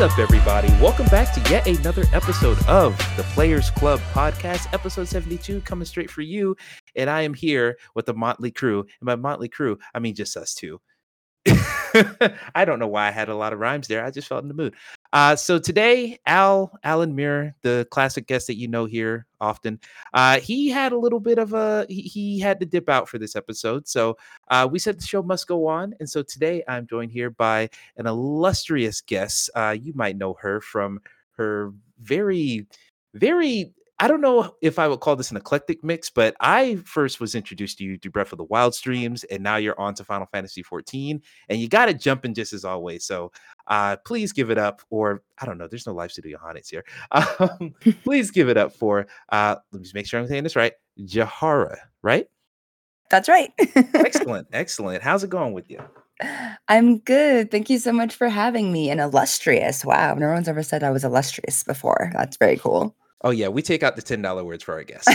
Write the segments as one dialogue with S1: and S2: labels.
S1: What's up, everybody? Welcome back to yet another episode of the Players Club podcast, episode 72, coming straight for you. And I am here with the Motley crew. And by Motley crew, I mean just us two. I don't know why I had a lot of rhymes there. I just felt in the mood. Uh, so today, Al Alan Muir, the classic guest that you know here often, uh, he had a little bit of a he, he had to dip out for this episode. So uh, we said the show must go on, and so today I'm joined here by an illustrious guest. Uh, you might know her from her very very I don't know if I would call this an eclectic mix, but I first was introduced to you through Breath of the Wild streams, and now you're on to Final Fantasy 14, and you got it jumping just as always. So uh, please give it up, or I don't know, there's no live studio Johannes here. Um, please give it up for, uh, let me just make sure I'm saying this right, Jahara, right?
S2: That's right.
S1: excellent, excellent. How's it going with you?
S2: I'm good. Thank you so much for having me. And illustrious. Wow. No one's ever said I was illustrious before. That's very cool.
S1: Oh yeah, we take out the ten dollar words for our guests.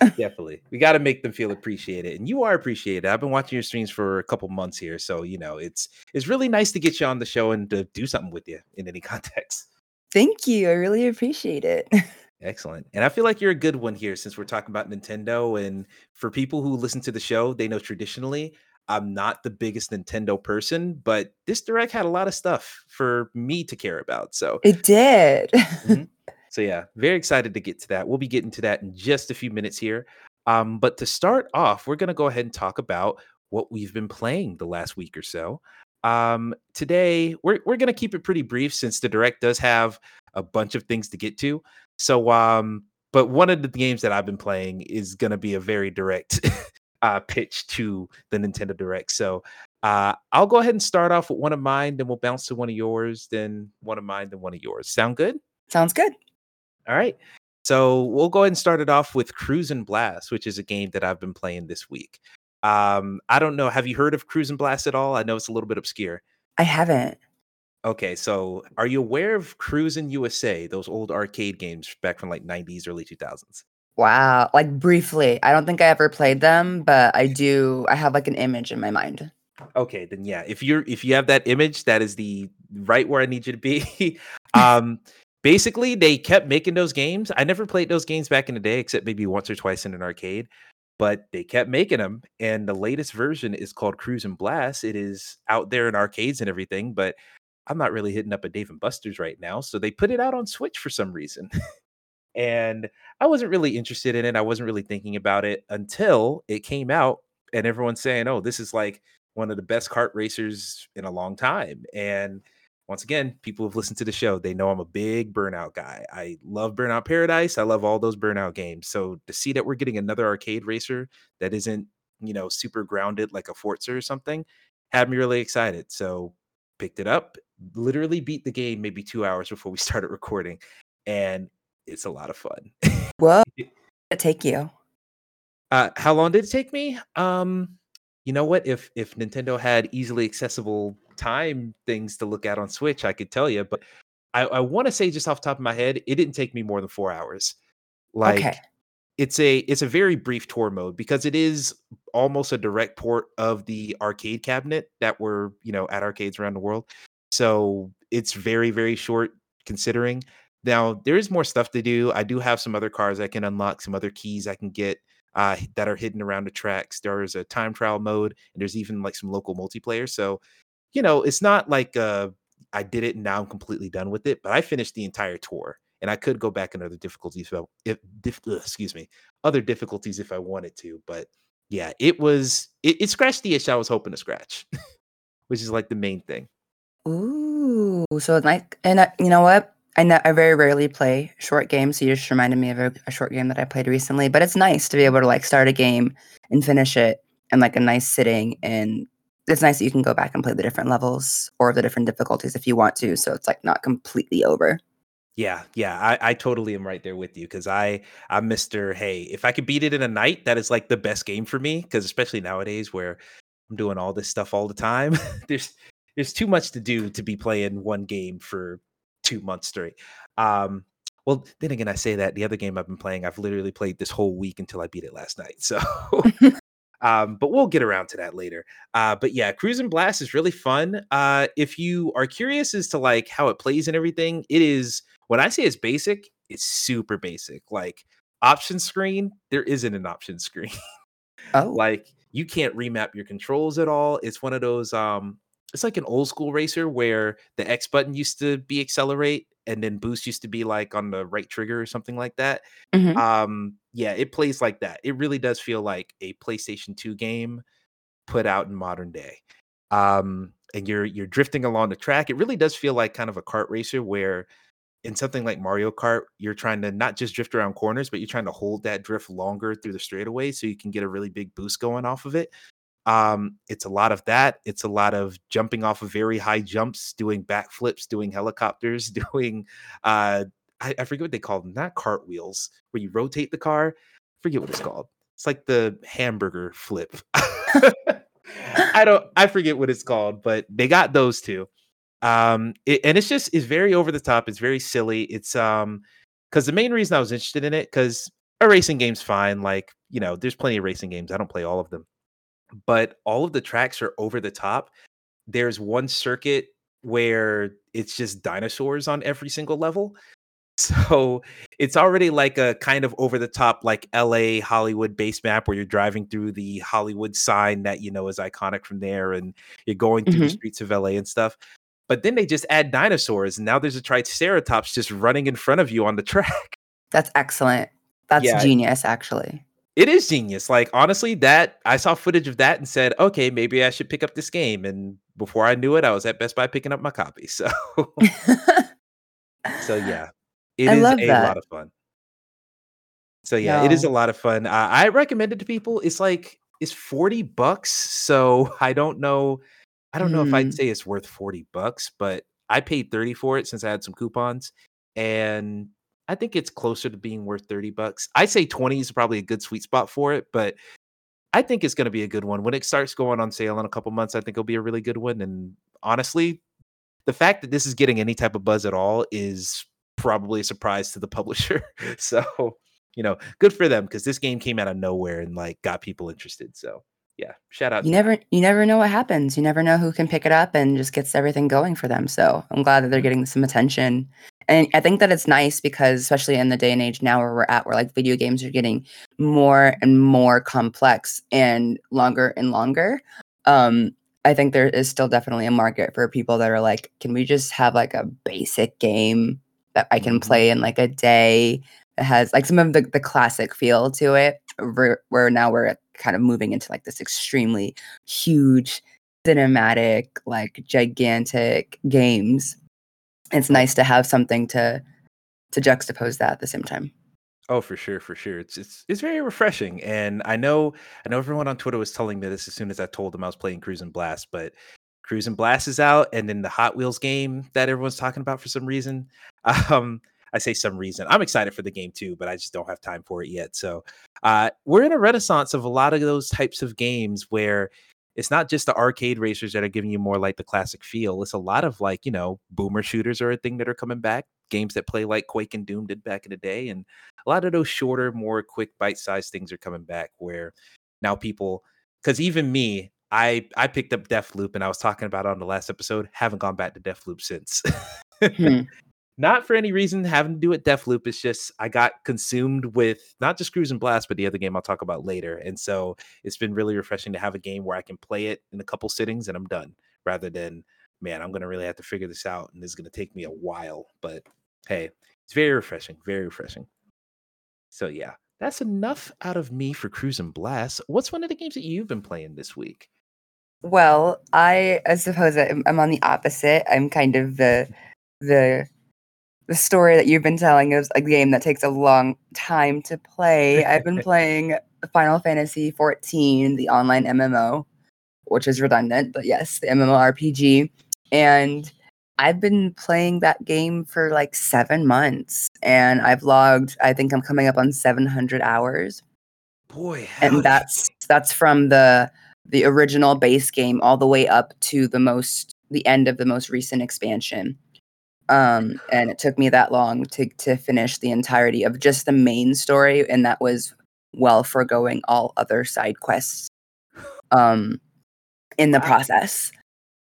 S1: Definitely, we got to make them feel appreciated, and you are appreciated. I've been watching your streams for a couple months here, so you know it's it's really nice to get you on the show and to do something with you in any context.
S2: Thank you. I really appreciate it.
S1: Excellent. And I feel like you're a good one here since we're talking about Nintendo. And for people who listen to the show, they know traditionally I'm not the biggest Nintendo person, but this direct had a lot of stuff for me to care about. So
S2: it did.
S1: mm-hmm. So yeah, very excited to get to that. We'll be getting to that in just a few minutes here. Um, but to start off, we're gonna go ahead and talk about what we've been playing the last week or so. Um, today we're we're gonna keep it pretty brief since the direct does have a bunch of things to get to. So um, but one of the games that I've been playing is gonna be a very direct uh, pitch to the Nintendo Direct. So uh, I'll go ahead and start off with one of mine, then we'll bounce to one of yours, then one of mine, then one of yours. Sound good?
S2: Sounds good.
S1: All right. So we'll go ahead and start it off with Cruis'n Blast, which is a game that I've been playing this week. Um, I don't know. Have you heard of Cruis'n Blast at all? I know it's a little bit obscure.
S2: I haven't.
S1: Okay, so are you aware of Cruis'n USA, those old arcade games back from like 90s, early 2000s?
S2: Wow, like briefly. I don't think I ever played them, but I do I have like an image in my mind.
S1: Okay, then yeah. If you're if you have that image, that is the right where I need you to be. um basically they kept making those games. I never played those games back in the day except maybe once or twice in an arcade, but they kept making them and the latest version is called Cruis'n Blast. It is out there in arcades and everything, but I'm not really hitting up a Dave and Buster's right now, so they put it out on Switch for some reason. and I wasn't really interested in it. I wasn't really thinking about it until it came out and everyone's saying, "Oh, this is like one of the best kart racers in a long time." And once again, people who've listened to the show, they know I'm a big Burnout guy. I love Burnout Paradise. I love all those Burnout games. So to see that we're getting another arcade racer that isn't, you know, super grounded like a Forza or something, had me really excited. So picked it up, literally beat the game maybe two hours before we started recording. And it's a lot of fun.
S2: Did it take you?
S1: Uh, how long did it take me? Um, you know what? If if Nintendo had easily accessible time things to look at on Switch, I could tell you. But I, I want to say just off top of my head, it didn't take me more than four hours. Like okay. it's a it's a very brief tour mode because it is almost a direct port of the arcade cabinet that were you know at arcades around the world. So it's very very short considering. Now there is more stuff to do. I do have some other cars I can unlock, some other keys I can get uh, that are hidden around the tracks. There is a time trial mode, and there's even like some local multiplayer. So, you know, it's not like uh, I did it and now I'm completely done with it. But I finished the entire tour, and I could go back in other difficulties if, I, if ugh, excuse me, other difficulties if I wanted to. But yeah, it was it, it scratched the itch I was hoping to scratch, which is like the main thing.
S2: Ooh, so like, and uh, you know what? I know I very rarely play short games, so you just reminded me of a, a, short game that I played recently. But it's nice to be able to like start a game and finish it in like a nice sitting, and it's nice that you can go back and play the different levels or the different difficulties if you want to. So it's like not completely over.
S1: Yeah, yeah, I, I totally am right there with you because I I'm Mister. Hey, if I could beat it in a night, that is like the best game for me. Because especially nowadays where I'm doing all this stuff all the time, there's there's too much to do to be playing one game for two months straight. Um, well, then again, I say that the other game I've been playing, I've literally played this whole week until I beat it last night. So, Um, but we'll get around to that later. Uh, but yeah, Cruis'n Blast is really fun. Uh, if you are curious as to like how it plays and everything, it is when I say it's basic, it's super basic. Like option screen, there isn't an option screen.
S2: Oh,
S1: like you can't remap your controls at all. It's one of those um it's like an old school racer where the X button used to be accelerate and then boost used to be like on the right trigger or something like that.
S2: mhm.
S1: Um yeah, it plays like that. It really does feel like a PlayStation 2 game put out in modern day. Um and you're you're drifting along the track. It really does feel like kind of a kart racer where in something like Mario Kart, you're trying to not just drift around corners, but you're trying to hold that drift longer through the straightaway so you can get a really big boost going off of it. Um, it's a lot of that. It's a lot of jumping off of very high jumps, doing backflips, doing helicopters, doing uh I, I forget what they call them, not cartwheels, where you rotate the car. I forget what it's called. It's like the hamburger flip. I don't I forget what it's called, but they got those two. Um it, and it's just it's very over the top, it's very silly. It's um because the main reason I was interested in it, because a racing game's fine. Like, you know, there's plenty of racing games. I don't play all of them but all of the tracks are over the top. There's one circuit where it's just dinosaurs on every single level. So it's already like a kind of over the top, like LA Hollywood base map where you're driving through the Hollywood sign that you know is iconic from there, and you're going through the
S2: Mhm.
S1: streets of LA and stuff. But then they just add dinosaurs, and now there's a Triceratops just running in front of you on the track.
S2: That's excellent. That's
S1: Yeah,
S2: genius, actually.
S1: It is genius. Like honestly, that I saw footage of that and said, okay, maybe I should pick up this game. And before I knew it, I was at Best Buy picking up my copy. So, so yeah, it
S2: I
S1: is
S2: love
S1: a lot of fun. So yeah, it is a lot of fun. Uh, I recommend it to people. It's like it's forty bucks. So I don't know. I don't know if I'd
S2: Mm,
S1: say it's worth forty bucks, but I paid thirty for it since I had some coupons, and I think it's closer to being worth thirty bucks. I'd say twenty is probably a good sweet spot for it, but I think it's going to be a good one. When it starts going on sale in a couple months, I think it'll be a really good one. And honestly, the fact that this is getting any type of buzz at all is probably a surprise to the publisher. so, you know, good for them because this game came out of nowhere and like got people interested. So, yeah, shout out
S2: you never you never know what happens. You never know who can pick it up and just gets everything going for them. So I'm glad that they're getting some attention. And I think that it's nice because especially in the day and age now where we're at, where like video games are getting more and more complex and longer and longer. Um, I think there is still definitely a market for people that are like, can we just have like a basic game that I can
S1: Mhm.
S2: play in like a day that has like some of the, the classic feel to it, where, where now we're kind of moving into like this extremely huge cinematic, like gigantic games. It's nice to have something to to juxtapose that at the same time.
S1: Oh, for sure, for sure. It's it's it's very refreshing, and I know I know everyone on Twitter was telling me this as soon as I told them I was playing Cruis'n Blast, but Cruis'n Blast is out, and then the Hot Wheels game that everyone's talking about for some reason. Um, I say some reason. I'm excited for the game too, but I just don't have time for it yet. So, uh, we're in a renaissance of a lot of those types of games where it's not just the arcade racers that are giving you more like the classic feel. It's a lot of like you know boomer shooters are a thing that are coming back. Games that play like Quake and Doom did back in the day, and a lot of those shorter, more quick, bite-sized things are coming back. Where now people, because even me, I I picked up Deathloop, and I was talking about it on the last episode. Haven't gone back to Deathloop since.
S2: Hmm.
S1: not for any reason having to do with Deathloop. It's just I got consumed with not just Cruis'n Blast, but the other game I'll talk about later. And so it's been really refreshing to have a game where I can play it in a couple sittings and I'm done, rather than man, I'm gonna really have to figure this out, and this is gonna take me a while. But hey, it's very refreshing, very refreshing. So yeah, that's enough out of me for Cruis'n Blast. What's one of the games that you've been playing this week?
S2: Well, I, I suppose I'm, I'm on the opposite. I'm kind of the the the story that you've been telling is a game that takes a long time to play. I've been playing Final Fantasy 14, the online MMO, which is redundant, but yes, the MMORPG. And I've been playing that game for like seven months, and I've logged. I think I'm coming up on 700 hours,
S1: Boy,
S2: and that's that's from the the original base game all the way up to the most the end of the most recent expansion um and it took me that long to to finish the entirety of just the main story and that was well foregoing all other side quests um, in the
S1: Wow.
S2: process.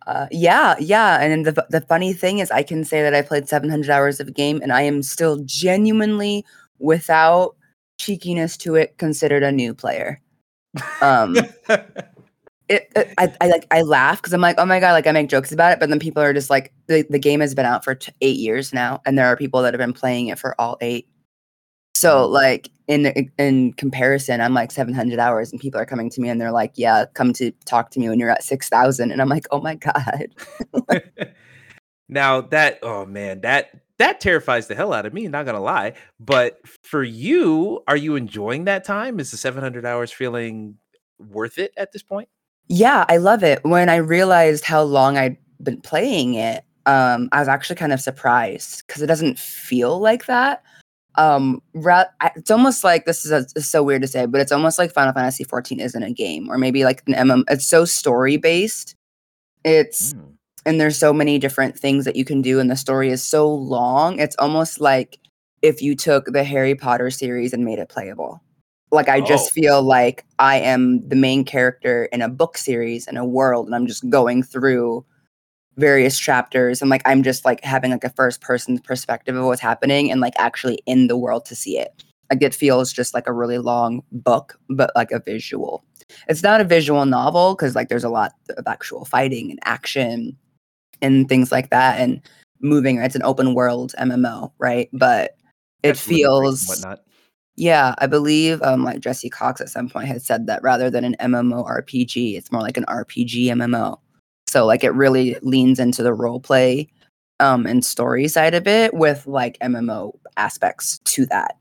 S2: Uh, yeah, yeah. And the the funny thing is, I can say that I played 700 hours of a game, and I am still genuinely, without cheekiness to it, considered a new player. Um, it, it I, I like I laugh because I'm like, oh my god, like I make jokes about it, but then people are just like, the, the game has been out for t- eight years now, and there are people that have been playing it for all eight. So mm-hmm. like in in comparison, I'm like 700 hours, and people are coming to me and they're like, yeah, come to talk to me when you're at 6,000, and I'm like, oh my god,
S1: now that oh man, that that terrifies the hell out of me, not gonna lie. But for you, are you enjoying that time? Is the 700 hours feeling worth it at this point?
S2: Yeah, I love it. When I realized how long I'd been playing it, um, I was actually kind of surprised because it doesn't feel like that. um ra- I- it's almost like this is a, it's so weird to say but it's almost like final fantasy 14 isn't a game or maybe like an mm it's so story based it's
S1: Mm.
S2: and there's so many different things that you can do and the story is so long it's almost like if you took the harry potter series and made it playable like i just
S1: Oh.
S2: feel like i am the main character in a book series in a world and i'm just going through various chapters and like i'm just like having like a first person perspective of what's happening and like actually in the world to see it like it feels just like a really long book but like a visual it's not a visual novel because like there's a lot of actual fighting and action and things like that and moving it's an open world mmo right but it
S1: That's limit break and
S2: feels
S1: whatnot.
S2: Yeah i believe um like jesse cox at some point had said that rather than an mmo rpg it's more like an rpg mmo so like it really leans into the role play um and story side of it with like mmo aspects to that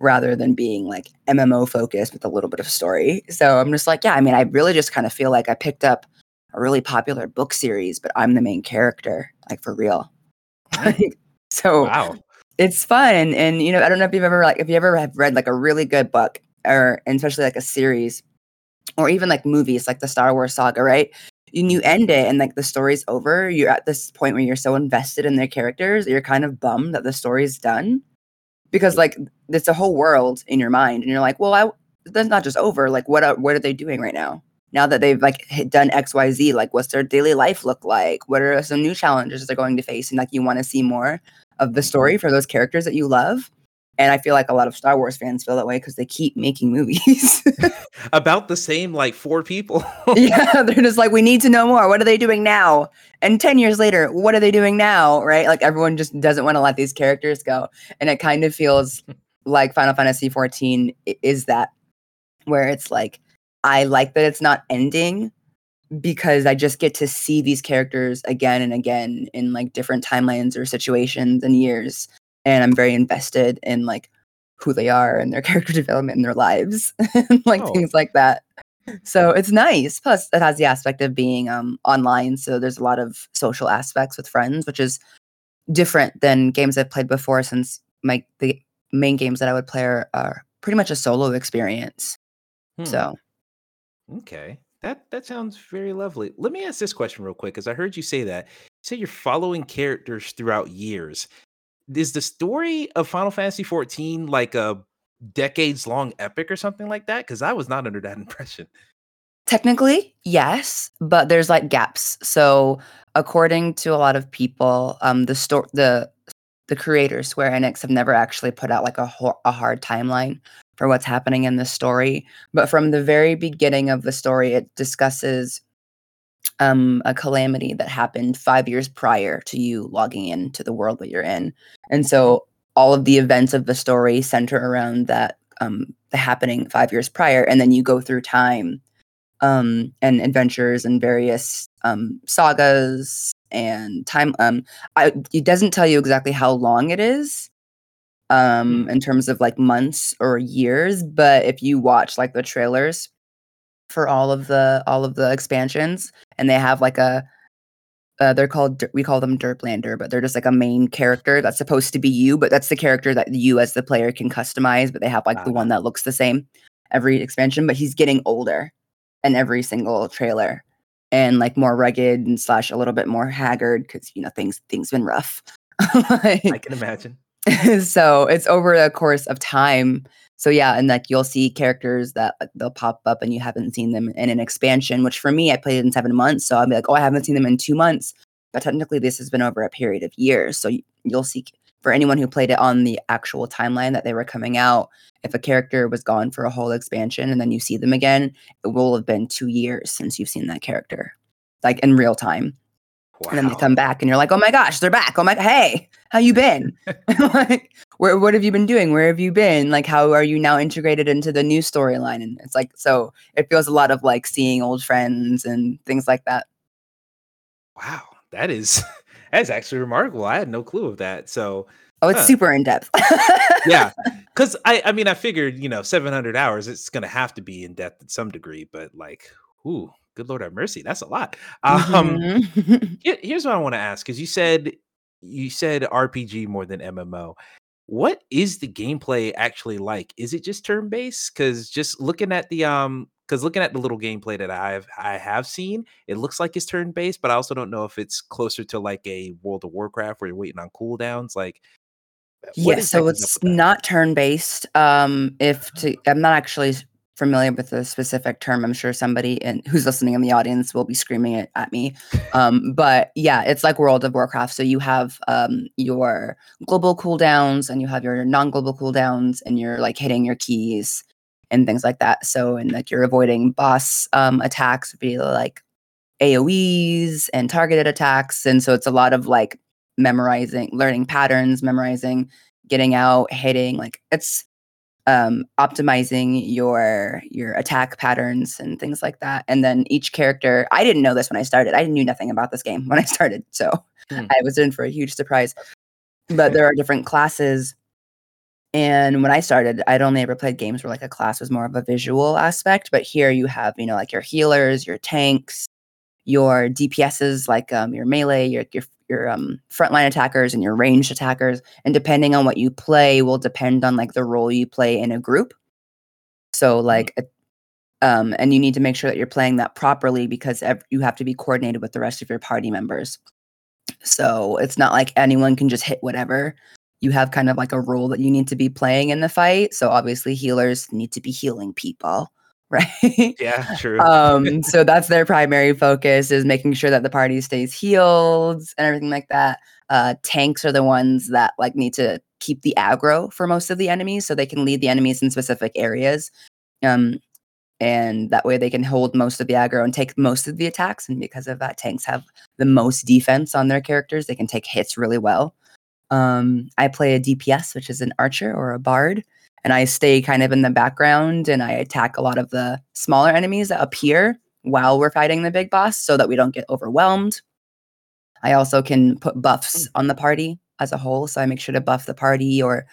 S2: rather than being like mmo focused with a little bit of story. So i'm just like yeah i mean i really just kind of feel like i picked up a really popular book series but i'm the main character like for real. So
S1: Wow.
S2: It's fun and, you know i don't know if you've ever like if you ever have read like a really good book or and especially like a series or even like movies like the star wars saga right? And you end it and like the story's over you're at this point where you're so invested in their characters you're kind of bummed that the story's done because like it's a whole world in your mind and you're like well I, that's not just over like what are, what are they doing right now? Now that they've like done xyz like what's their daily life look like? What are some new challenges they're going to face? And like you want to see more of the story mm-hmm. for those characters that you love. And i feel like a lot of star wars fans feel that way because they keep making movies.
S1: About the same like four people.
S2: yeah they're just like we need to know more. What are they doing now? And 10 years later what are they doing now? Right? Like everyone just doesn't want to let these characters go. And it kind of feels like final fantasy 14 is that where it's like i like that it's not ending because i just get to see these characters again and again in like different timelines or situations and years and i'm very invested in like who they are and their character development in their lives and like
S1: Oh.
S2: things like that so it's nice. Plus, it has the aspect of being um, online. So there's a lot of social aspects with friends, which is different than games I've played before. Since my the main games that I would play are, are pretty much a solo experience.
S1: Hmm.
S2: So
S1: Okay. That that sounds very lovely. Let me ask this question real quick because I heard you say that. You say you're following characters throughout years. Is the story of Final Fantasy XIV like a decades long epic or something like that? Because I was not under that impression.
S2: technically, yes, but there's like gaps. So according to a lot of people, um, the story the the creators Square Enix have never actually put out like a ho- a hard timeline for what's happening in the story. But from the very beginning of the story, it discusses um, a calamity that happened five years prior to you logging into the world that you're in, and so all of the events of the story center around that um, the happening five years prior, and then you go through time um, and adventures and various um, sagas and time. Um, I, it doesn't tell you exactly how long it is um, in terms of like months or years, but if you watch like the trailers for all of the all of the expansions, and they have like a uh, they're called we call them Derplander, but they're just like a main character that's supposed to be you, but that's the character that you as the player can customize. But they have like the
S1: Ah.
S2: one that looks the same every expansion, but he's getting older in every single trailer and like more rugged and slash a little bit more haggard because you know things things been rough. Like-
S1: I can imagine.
S2: so it's over a course of time So yeah, and like you'll see characters that like, they'll pop up and you haven't seen them in an expansion. Which for me, I played it in seven months, so I'll be like, oh, I haven't seen them in two months. But technically, this has been over a period of years. So you'll see for anyone who played it on the actual timeline that they were coming out, if a character was gone for a whole expansion and then you see them again, it will have been two years since you've seen that character, like in real time. Wow. And then they come back and you're like, oh my gosh, they're back. Oh my, hey, how you been? like, where, what have you been doing? Where have you been? Like, how are you now integrated into the new storyline? And it's like, so it feels a lot of like seeing old friends and things like that.
S1: Wow, that is that's actually remarkable. I had no clue of that. So
S2: Oh, it's huh. super in depth.
S1: yeah, because I, I mean, I figured you know, seven hundred hours, it's gonna have to be in depth at some degree, but like, ooh, good Lord have mercy, that's a lot. Um, mm-hmm. here, here's what I want to ask: because you said you said RPG more than MMO. What is the gameplay actually like? Is it just turn based? Because just looking at the um because looking at the little gameplay that I've I have seen, it looks like it's turn based, but I also don't know if it's closer to like a World of Warcraft where you're waiting on cooldowns. Like,
S2: yeah, so it's not turn based. Um, if to, I'm not actually familiar with the specific term. I'm sure somebody in, who's listening in the audience will be screaming it at me. Um, but yeah, it's like World of Warcraft. So you have um, your global cooldowns and you have your non-global cooldowns, and you're like hitting your keys and things like that. So, and like you're avoiding boss um, attacks would be like AoEs and targeted attacks. And so it's a lot of like memorizing, learning patterns, memorizing, getting out, hitting. Like it's um, optimizing your your attack patterns and things like that. And then each character, I didn't know this when I started. I knew nothing about this game when I started, so hmm. I was in for a huge surprise. But there are different classes and when I started, I'd only ever played games where like a class was more of a visual aspect. But here you have, you know, like your healers, your tanks, your DPSs, like um, your melee, your your your um, frontline attackers, and your ranged attackers. And depending on what you play, will depend on like the role you play in a group. So mm-hmm. like, um, and you need to make sure that you're playing that properly because ev- you have to be coordinated with the rest of your party members. So it's not like anyone can just hit whatever you have kind of like a role that you need to be playing in the fight. So obviously healers need to be healing people, right?
S1: Yeah, true.
S2: um, so that's their primary focus is making sure that the party stays healed and everything like that. Uh, tanks are the ones that like need to keep the aggro for most of the enemies, so they can lead the enemies in specific areas. Um, and that way they can hold most of the aggro and take most of the attacks. And because of that, tanks have the most defense on their characters. They can take hits really well. Um, I play a DPS, which is an archer or a bard, and I stay kind of in the background and I attack a lot of the smaller enemies that appear while we're fighting the big boss so that we don't get overwhelmed. I also can put buffs on the party as a whole, so I make sure to buff the party or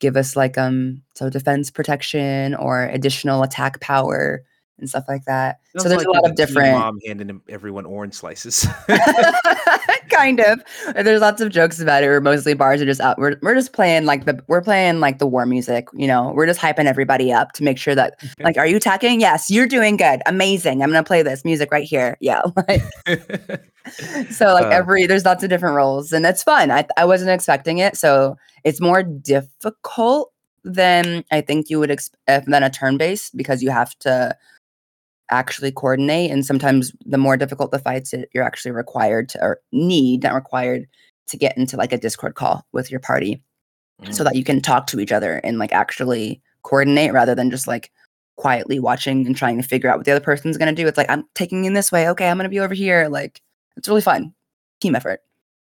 S2: give us like um so defense protection or additional attack power and stuff like that. Sounds so there's like a lot of different
S1: mom handing everyone orange slices.
S2: kind of. There's lots of jokes about it. Where mostly bards are just out. We're we're just playing like the we're playing like the war music. You know, we're just hyping everybody up to make sure that like, are you attacking? Yes, you're doing good. Amazing. I'm gonna play this music right here. Yeah. Like, so like uh, every there's lots of different roles and it's fun. I I wasn't expecting it, so it's more difficult than I think you would expect than a turn based because you have to actually coordinate. And sometimes the more difficult the fights, you're actually required to, or need, not required, to get into like a Discord call with your party mm. so that you can talk to each other and like actually coordinate rather than just like quietly watching and trying to figure out what the other person's going to do. It's like, I'm taking in this way. Okay, I'm going to be over here. Like, it's really fun. Team effort.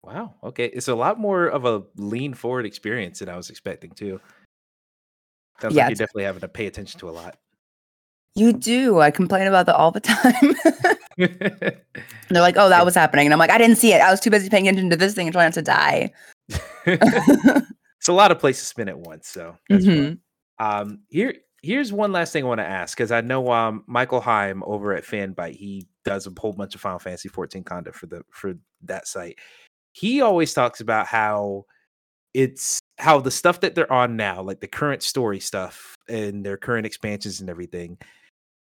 S1: Wow. Okay. It's a lot more of a lean forward experience than I was expecting too. Sounds yeah, like you're definitely having to pay attention to a lot.
S2: You do. I complain about that all the time. they're like, "Oh, that was happening," and I'm like, "I didn't see it. I was too busy paying attention to this thing and trying not to die."
S1: it's a lot of places to spin at once. So mm-hmm. um, here, here's one last thing I want to ask because I know um, Michael Heim over at Fanbyte he does a whole bunch of Final Fantasy 14 content for the for that site. He always talks about how it's how the stuff that they're on now, like the current story stuff and their current expansions and everything,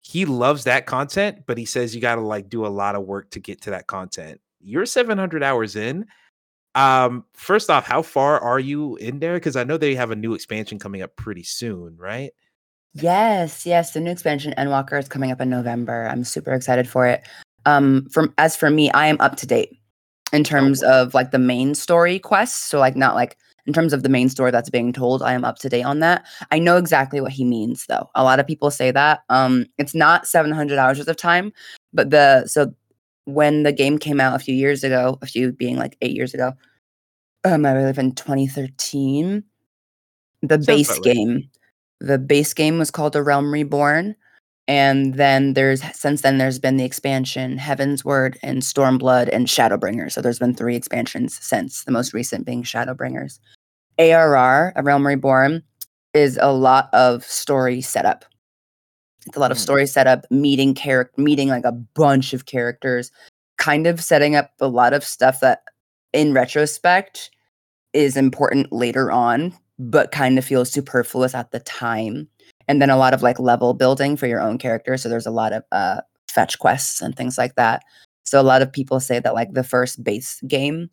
S1: he loves that content, but he says you got to like do a lot of work to get to that content. You're 700 hours in. Um, first off, how far are you in there? Because I know they have a new expansion coming up pretty soon, right?
S2: Yes, yes, the new expansion Endwalker is coming up in November. I'm super excited for it. Um, from as for me, I am up to date in
S1: Oh,
S2: terms of like the main story quests. So like not like in terms of the main story that's being told, I am up to date on that. I know exactly what he means though. A lot of people say that. Um, it's not 700 hours of time, but the so when the game came out a few years ago, a few being like eight years ago, um, I believe in 2013, the
S1: Sounds
S2: base game, the base game was called A Realm Reborn. And then there's since then there's been the expansion Heavensward and Stormblood and Shadowbringers. So there's been three expansions since, the most recent being Shadowbringers. ARR, A Realm Reborn, is a lot of story setup. It's a lot of
S1: Hmm.
S2: story setup, meeting character, meeting like a bunch of characters, kind of setting up a lot of stuff that, in retrospect, is important later on, but kind of feels superfluous at the time. And then a lot of like level building for your own character. So there's a lot of uh, fetch quests and things like that. So a lot of people say that like the first base game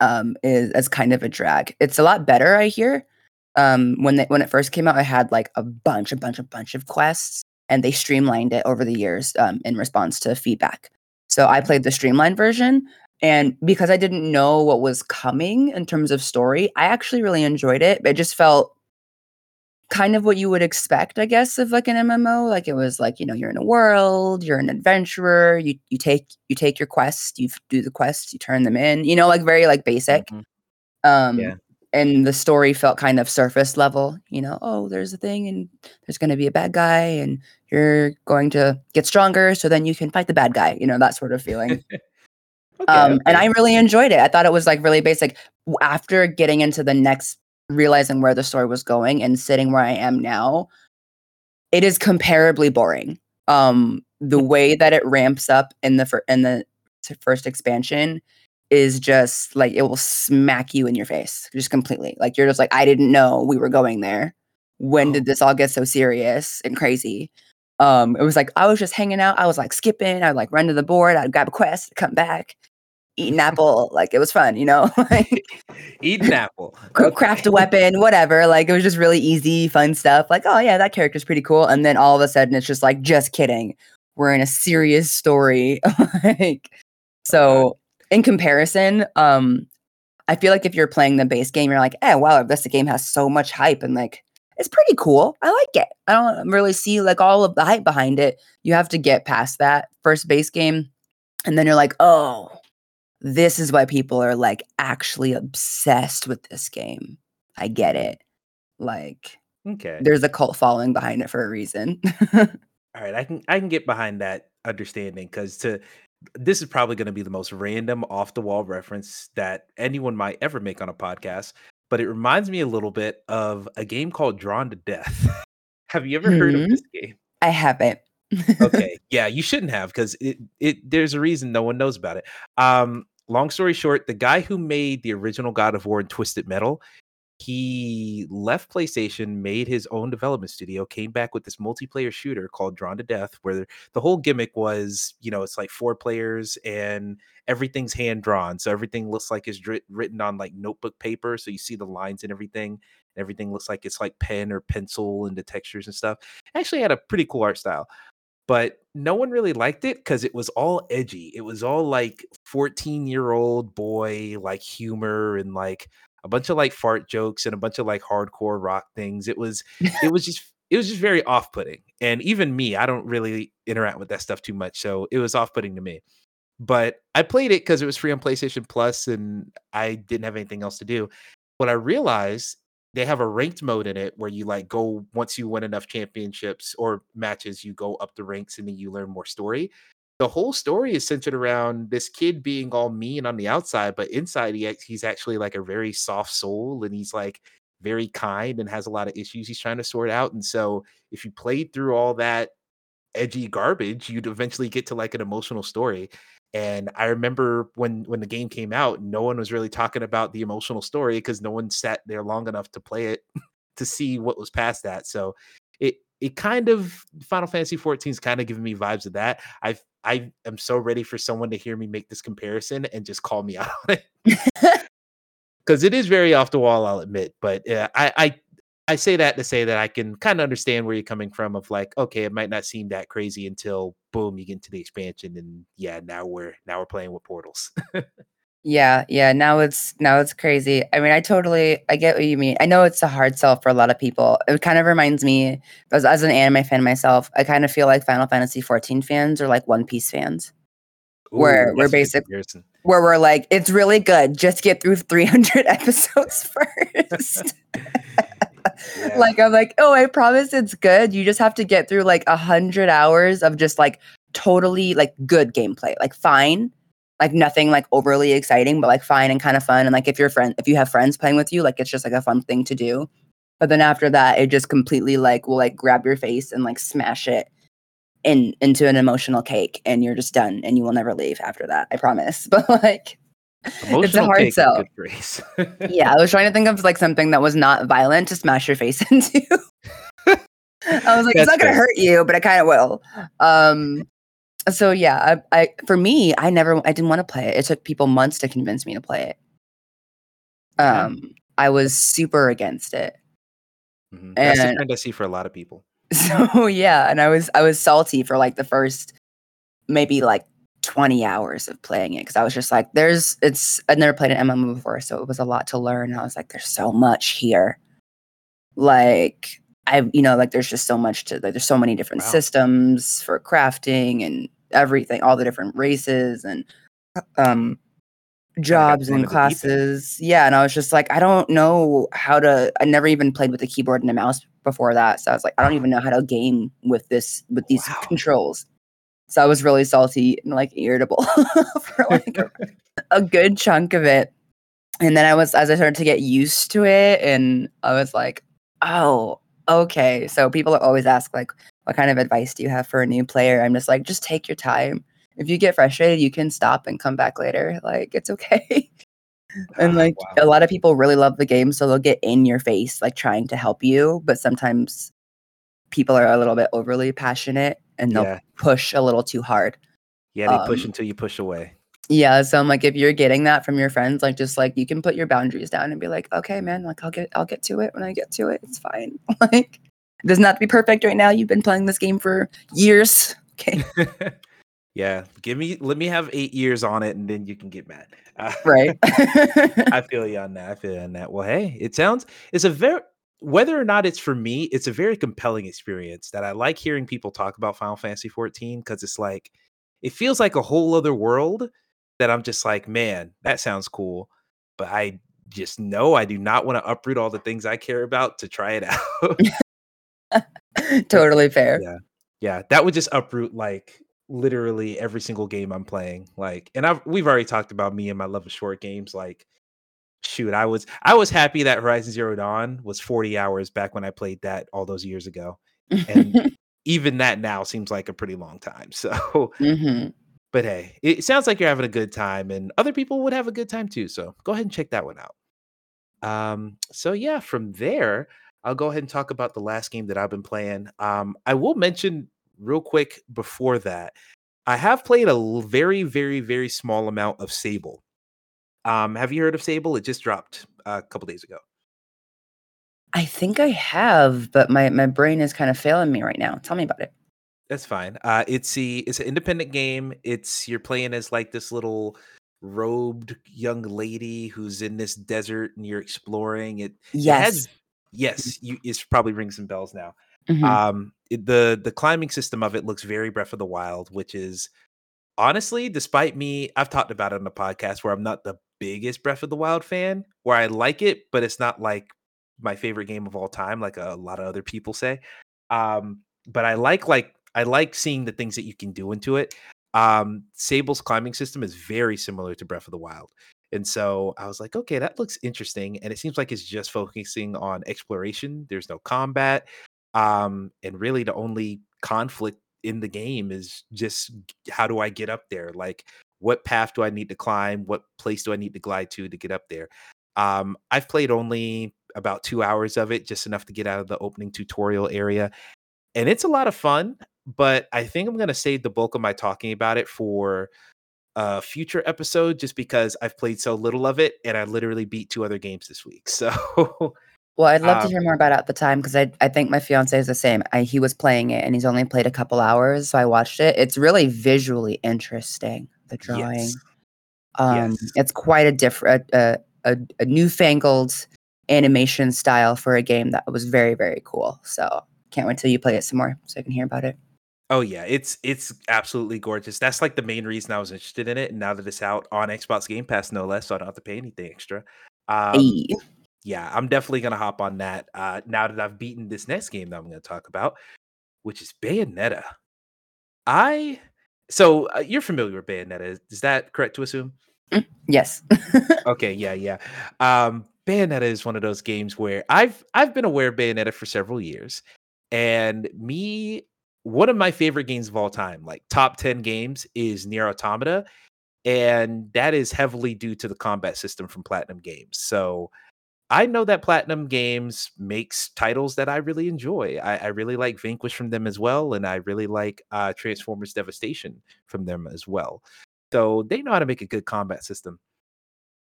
S2: um, is as kind of a drag. It's a lot better, I hear. Um, when they, when it first came out, I had like a bunch, a bunch, a bunch of quests, and they streamlined it over the years um, in response to feedback. So I played the streamlined version, and because I didn't know what was coming in terms of story, I actually really enjoyed it. It just felt kind of what you would expect, I guess, of like an MMO. Like it was like, you know, you're in a world, you're an adventurer, you you take you take your quest, you do the quests, you turn them in, you know, like very like basic.
S1: Mhm.
S2: Um
S1: Yeah.
S2: and the story felt kind of surface level, you know, oh, there's a thing and there's going to be a bad guy and you're going to get stronger so then you can fight the bad guy, you know, that sort of feeling.
S1: Okay,
S2: Um, and. I really enjoyed it. I thought it was like really basic. After getting into the next, realizing where the story was going and sitting where I am now, it is comparably boring. Um, the way that it ramps up in the fir- in the first expansion is just like it will smack you in your face, just completely. Like you're just like, I didn't know we were going there. When
S1: Oh.
S2: did this all get so serious and crazy? Um, it was like I was just hanging out. I was like skipping. I'd like run to the board. I'd grab a quest, come back, eat an apple. Like it was fun, you know. like
S1: Eat an apple.
S2: cr- craft a weapon, whatever. Like it was just really easy, fun stuff. Like, oh yeah, that character's pretty cool. And then all of a sudden it's just like, just kidding. We're in a serious story. like so in comparison, um, I feel like if you're playing the base game, you're like, oh wow, this game has so much hype and like it's pretty cool. I like it. I don't really see like all of the hype behind it. You have to get past that first base game, and then you're like, oh, this is why people are like actually obsessed with this game. I get it. Like
S1: Okay.
S2: there's a cult following behind it for a reason.
S1: All right, I can I can get behind that understanding because to this is probably going to be the most random off the wall reference that anyone might ever make on a podcast, but it reminds me a little bit of a game called Drawn to Death. Have you ever heard of
S2: Hmm.
S1: this game?
S2: I haven't.
S1: Okay, yeah, you shouldn't have because it it there's a reason no one knows about it. Um, long story short, the guy who made the original God of War and Twisted Metal, he left PlayStation, made his own development studio, came back with this multiplayer shooter called Drawn to Death, where the whole gimmick was, you know, it's like four players and everything's hand drawn, so everything looks like it's written on like notebook paper, so you see the lines and everything. Everything looks like it's like pen or pencil and the textures and stuff. Actually, had a pretty cool art style but no one really liked it because it was all edgy. It was all like 14 year old boy, like humor and like a bunch of like fart jokes and a bunch of like hardcore rock things. It was, it was just, it was just very off putting. And even me, I don't really interact with that stuff too much. So it was off putting to me. But I played it because it was free on PlayStation Plus and I didn't have anything else to do. What I realized they have a ranked mode in it where you like go once you win enough championships or matches, you go up the ranks and then you learn more story. The whole story is centered around this kid being all mean on the outside, but inside he he's actually like a very soft soul and he's like very kind and has a lot of issues he's trying to sort out. And so if you played through all that edgy garbage, you'd eventually get to like an emotional story. And I remember when when the game came out, no one was really talking about the emotional story because no one sat there long enough to play it to see what was past that. So it it kind of Final Fantasy 14 is kind of giving me vibes of that. I I am so ready for someone to hear me make this comparison and just call me out on it because it is very off the wall. I'll admit, but uh, I I I say that to say that I can kind of understand where you're coming from. Of like, okay, it might not seem that crazy until boom, you get into the expansion, and yeah, now we're now we're playing with portals.
S2: Yeah, yeah. Now it's now it's crazy. I mean, I totally I get what you mean. I know it's a hard sell for a lot of people. It kind of reminds me as as an anime fan myself, I kind of feel like Final Fantasy 14 fans are like One Piece fans. where we're basic where we're like, it's really good. Just get through 300 episodes first. Yeah. Like I'm like, oh, I promise it's good. You just have to get through like a hundred hours of just like totally like good gameplay, like fine like nothing like overly exciting, but like fine and kind of fun. And like if your friend, if you have friends playing with you, like it's just like a fun thing to do. But then after that, it just completely like will like grab your face and like smash it in into an emotional cake, and you're just done, and you will never leave after that. I promise. But like. Emotional it's a hard sell. yeah, I was trying to think of like something that was not violent to smash your face into. I was like, That's it's not gonna hurt you, but it kind of will. Um, so yeah, I, I for me, I never I didn't want to play it. It took people months to convince me to play it. Um, I was super against it.
S1: Mm-hmm. That's and, the trend I see for a lot of people.
S2: So yeah, and I was I was salty for like the first maybe like 20 hours of playing it because I was just like, there's it's I'd never played an MMO before, so it was a lot to learn. I was like, there's so much here. Like I, you know, like there's just so much to like, there's so many different wow. systems for crafting and everything, all the different races and um jobs and classes. Yeah, and I was just like, I don't know how to. I never even played with a keyboard and a mouse before that, so I was like, I don't even know how to game with this with these wow. controls. So I was really salty and like irritable for like a, a good chunk of it. And then I was as I started to get used to it, and I was like, oh, okay. So people always ask like, what kind of advice do you have for a new player? I'm just like, just take your time. If you get frustrated, you can stop and come back later. Like it's okay. and ah, like wow. a lot of people really love the game, so they'll get in your face, like trying to help you. But sometimes people are a little bit overly passionate and they'll yeah. push a little too hard.
S1: Yeah, they um, push until you push away.
S2: Yeah, so I'm like, if you're getting that from your friends, like, just like you can put your boundaries down and be like, okay, man, like I'll get, I'll get to it when I get to it. It's fine. like, it does not have to be perfect right now. You've been playing this game for years. Okay.
S1: yeah, give me, let me have eight years on it, and then you can get mad.
S2: Uh, right.
S1: I feel you on that. I feel you on that. Well, hey, it sounds it's a very whether or not it's for me, it's a very compelling experience that I like hearing people talk about Final Fantasy 14 because it's like it feels like a whole other world that I'm just like, man, that sounds cool. But I just know I do not want to uproot all the things I care about to try it
S2: out. totally fair.
S1: Yeah. Yeah. That would just uproot like literally every single game I'm playing. Like, and I've we've already talked about me and my love of short games. Like, shoot, I was I was happy that Horizon Zero Dawn was 40 hours back when I played that all those years ago. And even that now seems like a pretty long time. So mm-hmm. But hey, it sounds like you're having a good time, and other people would have a good time too. So go ahead and check that one out. Um, so yeah, from there, I'll go ahead and talk about the last game that I've been playing. Um, I will mention real quick before that, I have played a very, very, very small amount of Sable. Um, have you heard of Sable? It just dropped a couple days ago.
S2: I think I have, but my my brain is kind of failing me right now. Tell me about it.
S1: That's fine. Uh, it's the it's an independent game. It's you're playing as like this little robed young lady who's in this desert and you're exploring it.
S2: Yes. It has,
S1: yes, you it's probably rings some bells now. Mm-hmm. Um, it, the the climbing system of it looks very Breath of the Wild, which is honestly, despite me, I've talked about it on the podcast where I'm not the biggest Breath of the Wild fan, where I like it, but it's not like my favorite game of all time, like a lot of other people say. Um, but I like like I like seeing the things that you can do into it. Um, Sable's climbing system is very similar to Breath of the Wild. And so I was like, okay, that looks interesting. And it seems like it's just focusing on exploration. There's no combat. Um, and really the only conflict in the game is just how do I get up there? Like, what path do I need to climb? What place do I need to glide to to get up there? Um, I've played only about two hours of it, just enough to get out of the opening tutorial area. And it's a lot of fun but I think I'm going to save the bulk of my talking about it for a future episode just because I've played so little of it and I literally beat two other games this week. So
S2: Well, I'd love to
S1: Um,
S2: hear more about it at the time because I I think my fiance is the same. I, he was playing it and he's only played a couple hours, so I watched it. It's really visually interesting. The drawing,
S1: yes,
S2: um,
S1: yes.
S2: it's quite a different, a, a, a newfangled animation style for a game that was very very cool. So can't wait till you play it some more so I can hear about it.
S1: Oh yeah, it's it's absolutely gorgeous. That's like the main reason I was interested in it. And now that it's out on Xbox Game Pass, no less, so I don't have to pay anything extra. Um,
S2: Hey.
S1: yeah, I'm definitely gonna hop on that. Uh, now that I've beaten this next game that I'm gonna talk about, which is Bayonetta. I so uh, you're familiar with Bayonetta? Is, is that correct to assume?
S2: Yes.
S1: Okay, yeah, yeah. Um, Bayonetta is one of those games where I've I've been aware of Bayonetta for several years, and me one of my favorite games of all time, like top ten games, is NieR Automata, and that is heavily due to the combat system from Platinum Games. So I know that Platinum Games makes titles that I really enjoy. I, I really like Vanquish from them as well, and I really like uh, Transformers Devastation from them as well. So they know how to make a good combat system.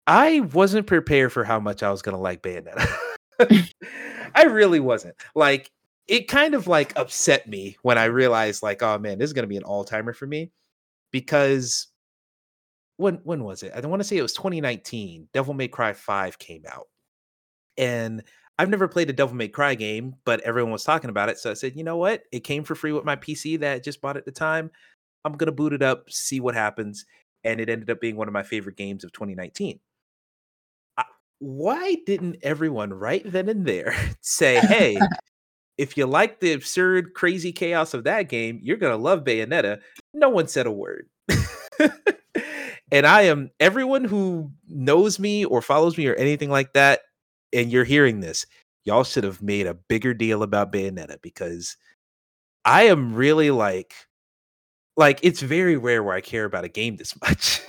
S1: I wasn't prepared for how much I was gonna like Bayonetta. I really wasn't. Like it kind of like upset me when I realized like, oh man, this is gonna be an all-timer for me. Because when when was it? I don't want to say it was 2019. Devil May Cry 5 came out. And I've never played a Devil May Cry game, but everyone was talking about it. So I said, you know what? It came for free with my PC that I just bought at the time. I'm gonna boot it up, see what happens. And it ended up being one of my favorite games of 2019 why didn't everyone right then and there say, hey, if you like the absurd, crazy chaos of that game, you're going to love Bayonetta? No one said a word. and I am everyone who knows me or follows me or anything like that, and you're hearing this, y'all should have made a bigger deal about Bayonetta because I am really like, like it's very rare where I care about a game this much.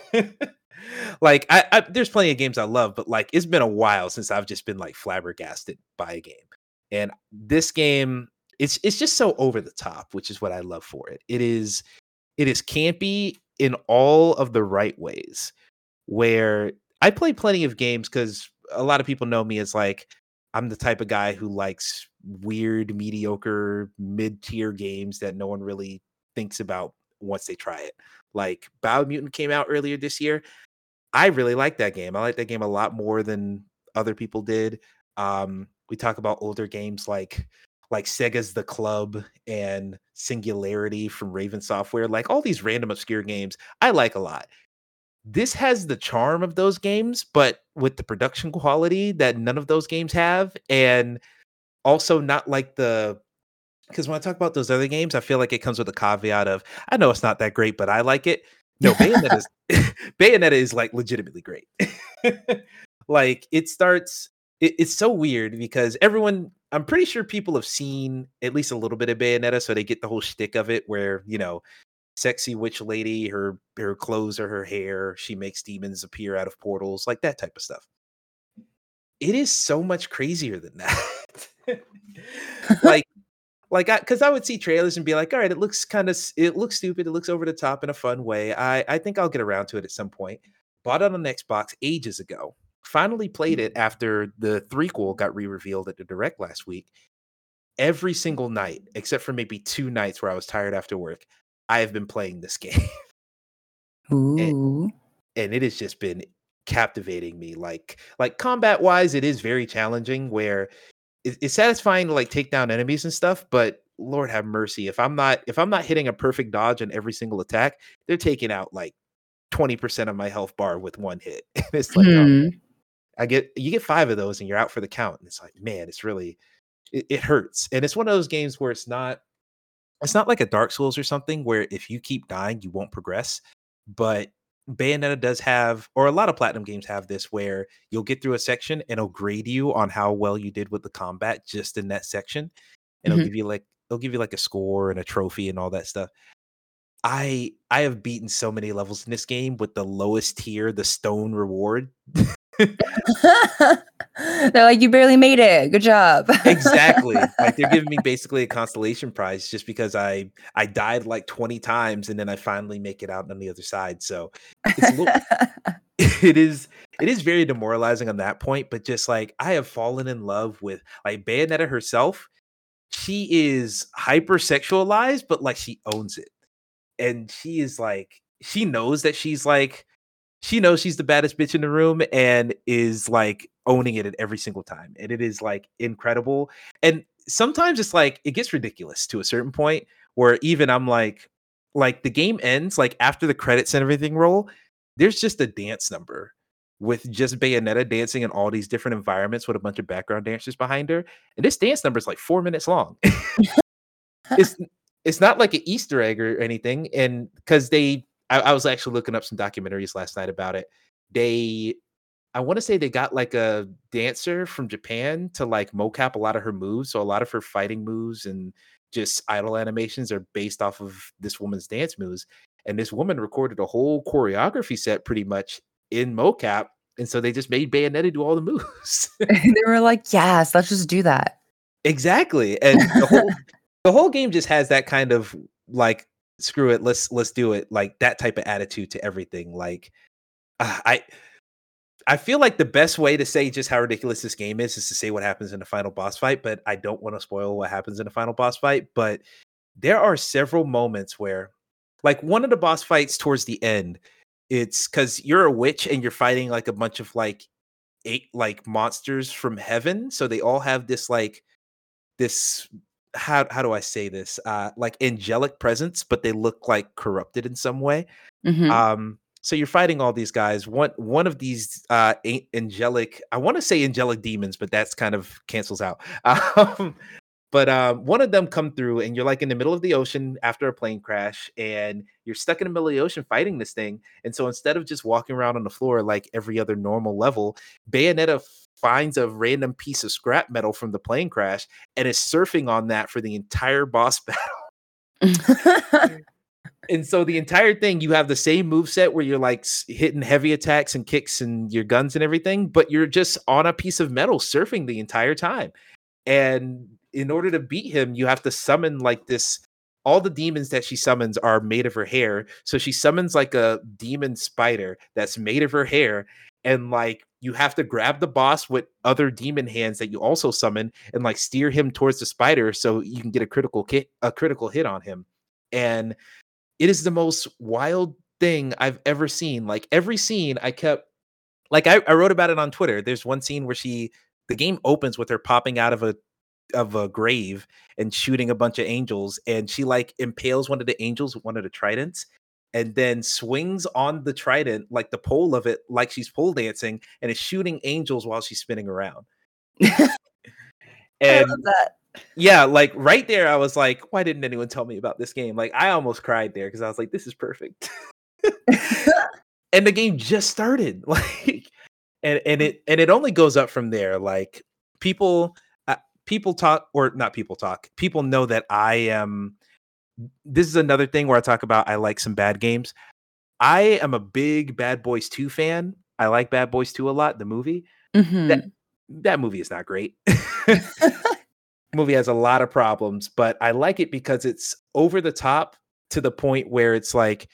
S1: like I, I there's plenty of games I love, but like it's been a while since I've just been like flabbergasted by a game. And this game, it's it's just so over the top, which is what I love for it. It is it is campy in all of the right ways. Where I play plenty of games because a lot of people know me as like I'm the type of guy who likes weird, mediocre, mid-tier games that no one really thinks about once they try it. Like Biomutant came out earlier this year. I really like that game. I like that game a lot more than other people did. Um, we talk about older games like like Sega's The Club and Singularity from Raven Software, like all these random obscure games I like a lot. This has the charm of those games, but with the production quality that none of those games have, and also not like the because when I talk about those other games, I feel like it comes with a caveat of I know it's not that great, but I like it. No, Bayonetta is Bayonetta is like legitimately great. like it starts, it, it's so weird because everyone, I'm pretty sure people have seen at least a little bit of Bayonetta, so they get the whole shtick of it, where you know, sexy witch lady, her her clothes or her hair, she makes demons appear out of portals, like that type of stuff. It is so much crazier than that. like like I because I would see trailers and be like, all right, it looks kind of it looks stupid, it looks over the top in a fun way. I I think I'll get around to it at some point. Bought it on the Xbox ages ago. Finally played hmm. it after the threequel got re-revealed at the direct last week. Every single night, except for maybe two nights where I was tired after work, I have been playing this game.
S2: Ooh.
S1: and it has just been captivating me like like combat wise it is very challenging where it, it's satisfying to like take down enemies and stuff but lord have mercy if i'm not if i'm not hitting a perfect dodge on every single attack they're taking out like 20% of my health bar with one hit and it's like oh,
S2: Hmm.
S1: i get you get five of those and you're out for the count and it's like man it's really it, it hurts and it's one of those games where it's not it's not like a dark souls or something where if you keep dying you won't progress but Bayonetta does have, or a lot of platinum games have this, where you'll get through a section and it'll grade you on how well you did with the combat just in that section, and it'll
S2: Mhm.
S1: give you like it'll give you like a score and a trophy and all that stuff. I I have beaten so many levels in this game with the lowest tier, the stone reward.
S2: They're like, you barely made it. Good job.
S1: exactly like they're giving me basically a constellation prize just because i i died like 20 times and then i finally make it out on the other side so it's little it is it is very demoralizing on that point. But just like I have fallen in love with like Bayonetta herself. She is hypersexualized, but like she owns it, and she is like she knows that she's like she knows she's the baddest bitch in the room and is like owning it at every single time. And it is like incredible. And sometimes it's like it gets ridiculous to a certain point where even I'm like, like the game ends, like after the credits and everything roll, there's just a dance number with just Bayonetta dancing in all these different environments with a bunch of background dancers behind her. And this dance number is like four minutes long. it's it's not like an Easter egg or anything. And because they I, I was actually looking up some documentaries last night about it. They I want to say they got like a dancer from Japan to like mocap a lot of her moves. So a lot of her fighting moves and just idle animations are based off of this woman's dance moves. And this woman recorded a whole choreography set pretty much in mocap. And so they just made Bayonetta do all the moves.
S2: they were like, yes, let's just do that.
S1: Exactly. And the whole the whole game just has that kind of like screw it let's let's do it like that type of attitude to everything like uh, i i feel like the best way to say just how ridiculous this game is is to say what happens in the final boss fight but i don't want to spoil what happens in the final boss fight but there are several moments where like one of the boss fights towards the end it's because you're a witch and you're fighting like a bunch of like eight like monsters from heaven so they all have this like this how how do I say this? Uh, like angelic presence, but they look like corrupted in some way. Mm-hmm. Um, so you're fighting all these guys. One one of these uh, angelic, I want to say angelic demons, but that's kind of cancels out. Um, but um, one of them come through, and you're like in the middle of the ocean after a plane crash, and you're stuck in the middle of the ocean fighting this thing. And so instead of just walking around on the floor like every other normal level, Bayonetta finds a random piece of scrap metal from the plane crash and is surfing on that for the entire boss battle. and so the entire thing, you have the same move set where you're like hitting heavy attacks and kicks and your guns and everything, but you're just on a piece of metal surfing the entire time. And in order to beat him, you have to summon like this. All the demons that she summons are made of her hair. So she summons like a demon spider that's made of her hair. And like you have to grab the boss with other demon hands that you also summon and like steer him towards the spider so you can get a critical hit a critical hit on him and it is the most wild thing i've ever seen like every scene i kept like I, I wrote about it on twitter there's one scene where she the game opens with her popping out of a of a grave and shooting a bunch of angels and she like impales one of the angels with one of the tridents and then swings on the trident like the pole of it like she's pole dancing and is shooting angels while she's spinning around. And yeah like right there i was like why didn't anyone tell me about this game like i almost cried there because i was like this is perfect and the game just started like and and it and it only goes up from there like people uh, people talk or not people talk people know that i am this is another thing where I talk about I like some bad games. I am a big Bad Boys 2 fan. I like Bad Boys 2 a lot, the movie. Mm-hmm. That, that movie is not great. Movie has a lot of problems, but I like it because it's over the top to the point where it's like,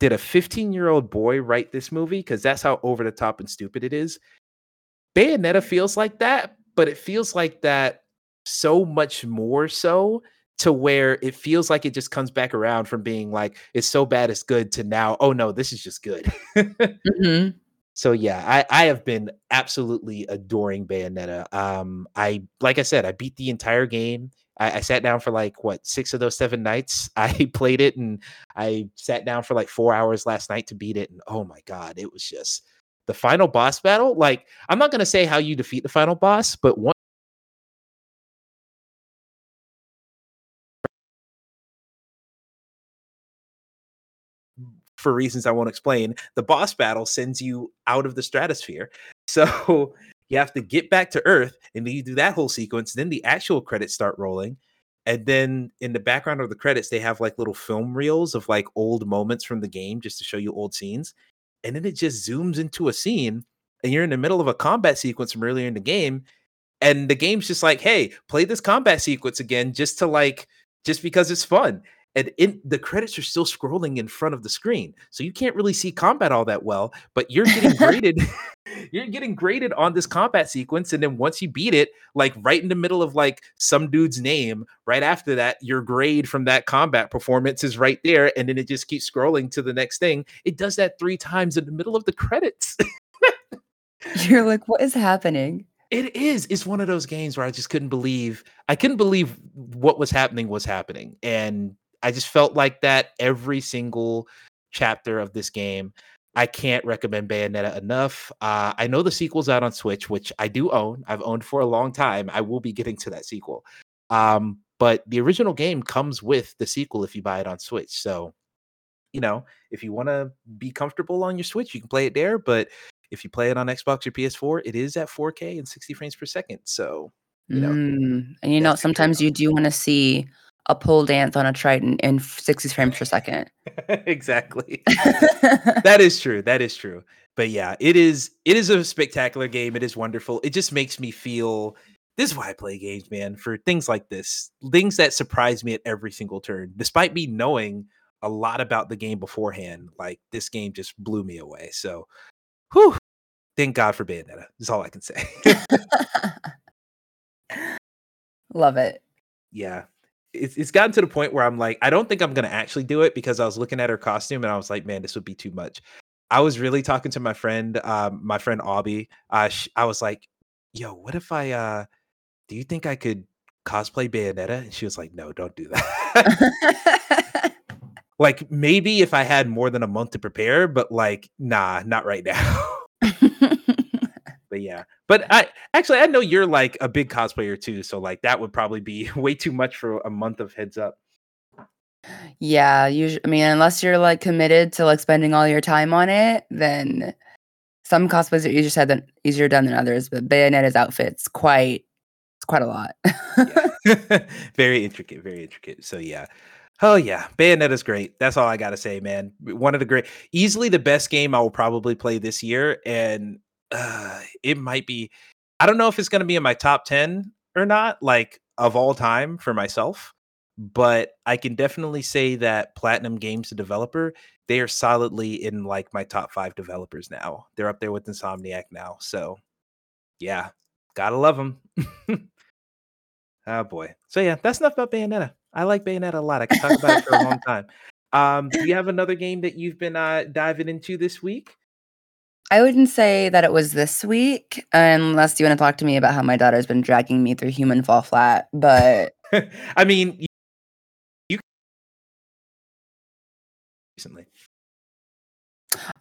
S1: did a 15 year old boy write this movie? Because that's how over the top and stupid it is. Bayonetta feels like that, but it feels like that so much more so to where it feels like it just comes back around from being like it's so bad it's good to now oh no this is just good mm-hmm. So yeah i i have been absolutely adoring bayonetta um i like i said i beat the entire game I, I sat down for like what six of those seven nights? I played it and i sat down for like four hours last night to beat it and oh my god it was just the final boss battle like i'm not to say how you defeat the final boss but one for reasons I won't explain, the boss battle sends you out of the stratosphere. So you have to get back to Earth, and then you do that whole sequence. Then the actual credits start rolling. And then in the background of the credits, they have like little film reels of like old moments from the game just to show you old scenes. And then it just zooms into a scene, and you're in the middle of a combat sequence from earlier in the game. And the game's just like, hey, play this combat sequence again just to like, just because it's fun and in the credits are still scrolling in front of the screen so you can't really see combat all that well but you're getting graded you're getting graded on this combat sequence, and then once you beat it, like right in the middle of like some dude's name, right after that, your grade from that combat performance is right there, and then it just keeps scrolling to the next thing. It does that three times in the middle of the credits.
S2: You're like, what is happening?
S1: It is. It's one of those games where I just couldn't believe I couldn't believe what was happening was happening. And I just felt like that every single chapter of this game. I can't recommend Bayonetta enough. Uh, I know the sequel's out on Switch, which I do own. I've owned for a long time. I will be getting to that sequel. Um, but the original game comes with the sequel if you buy it on Switch. So, you know, if you want to be comfortable on your Switch, you can play it there. But if you play it on Xbox or PS4, it is at 4K and 60 frames per second. So, you know,
S2: Mm, and you know, sometimes you do want to see a pole dance on a Triton in 60 frames per second.
S1: exactly. that is true. That is true. But yeah, it is it is a spectacular game. It is wonderful. It just makes me feel this is why I play games, man, for things like this. Things that surprise me at every single turn. Despite me knowing a lot about the game beforehand, like this game just blew me away. So whew, thank God for Bayonetta. Is all I can say.
S2: Love it.
S1: yeah. It's, it's gotten to the point where I'm like, I don't think I'm gonna actually do it because I was looking at her costume and I was like, man, this would be too much. I was really talking to my friend, um, my friend Aubie. Uh, sh- I was like, yo, what if I uh do you think I could cosplay Bayonetta? And she was like, no, don't do that. like maybe if I had more than a month to prepare, but like, nah, not right now. but yeah. But I actually I know you're like a big cosplayer too, so like that would probably be way too much for a month of heads up.
S2: yeah, usually, I mean, unless you're like committed to like spending all your time on it, then some cosplays are easier said than easier done than others. But Bayonetta's outfit's quite, it's quite a lot.
S1: Yeah. very intricate, very intricate. So yeah. Oh yeah, Bayonetta's great. That's all I gotta say, man. One of the great, easily the best game I will probably play this year, and uh, it might be. I don't know if it's gonna be in my top ten or not, like of all time for myself. But I can definitely say that Platinum Games, the developer, they are solidly in like my top five developers now. They're up there with Insomniac now. So yeah, gotta love them. Oh boy. So yeah, that's enough about Bayonetta. I like Bayonetta a lot. I can talk about it for a long time. Um, do you have another game that you've been uh, diving into this week?
S2: I wouldn't say that it was this week, unless you want to talk to me about how my daughter's been dragging me through Human Fall Flat. But
S1: I mean, you, you recently.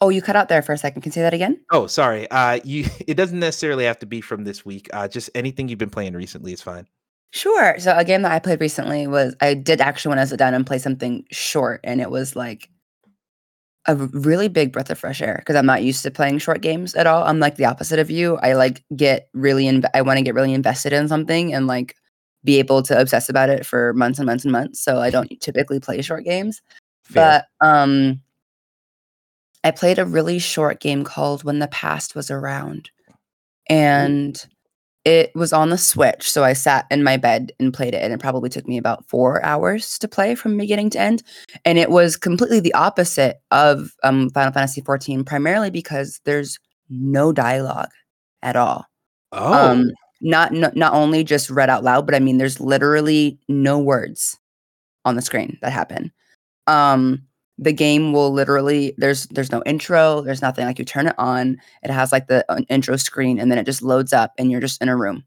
S2: oh, you cut out there for a second. Can you say that again?
S1: Oh, sorry. Uh, you. It doesn't necessarily have to be from this week. Uh, just anything you've been playing recently is fine.
S2: Sure. So a game that I played recently was I did actually want to sit down and play something short, and it was like a really big breath of fresh air because I'm not used to playing short games at all. I'm like the opposite of you. I like get really inv- I want to get really invested in something and like be able to obsess about it for months and months and months. So I don't typically play short games.
S1: Fair.
S2: But um I played a really short game called When the Past Was Around. And it was on the Switch. So I sat in my bed and played it. And it probably took me about four hours to play from beginning to end. And it was completely the opposite of um, Final Fantasy XIV, primarily because there's no dialogue at all.
S1: oh,
S2: Um, not, not not only just read out loud, but I mean, there's literally no words on the screen that happen. Um, the game will literally there's there's no intro, there's nothing. Like you turn it on, it has like the uh, intro screen, and then it just loads up, and you're just in a room.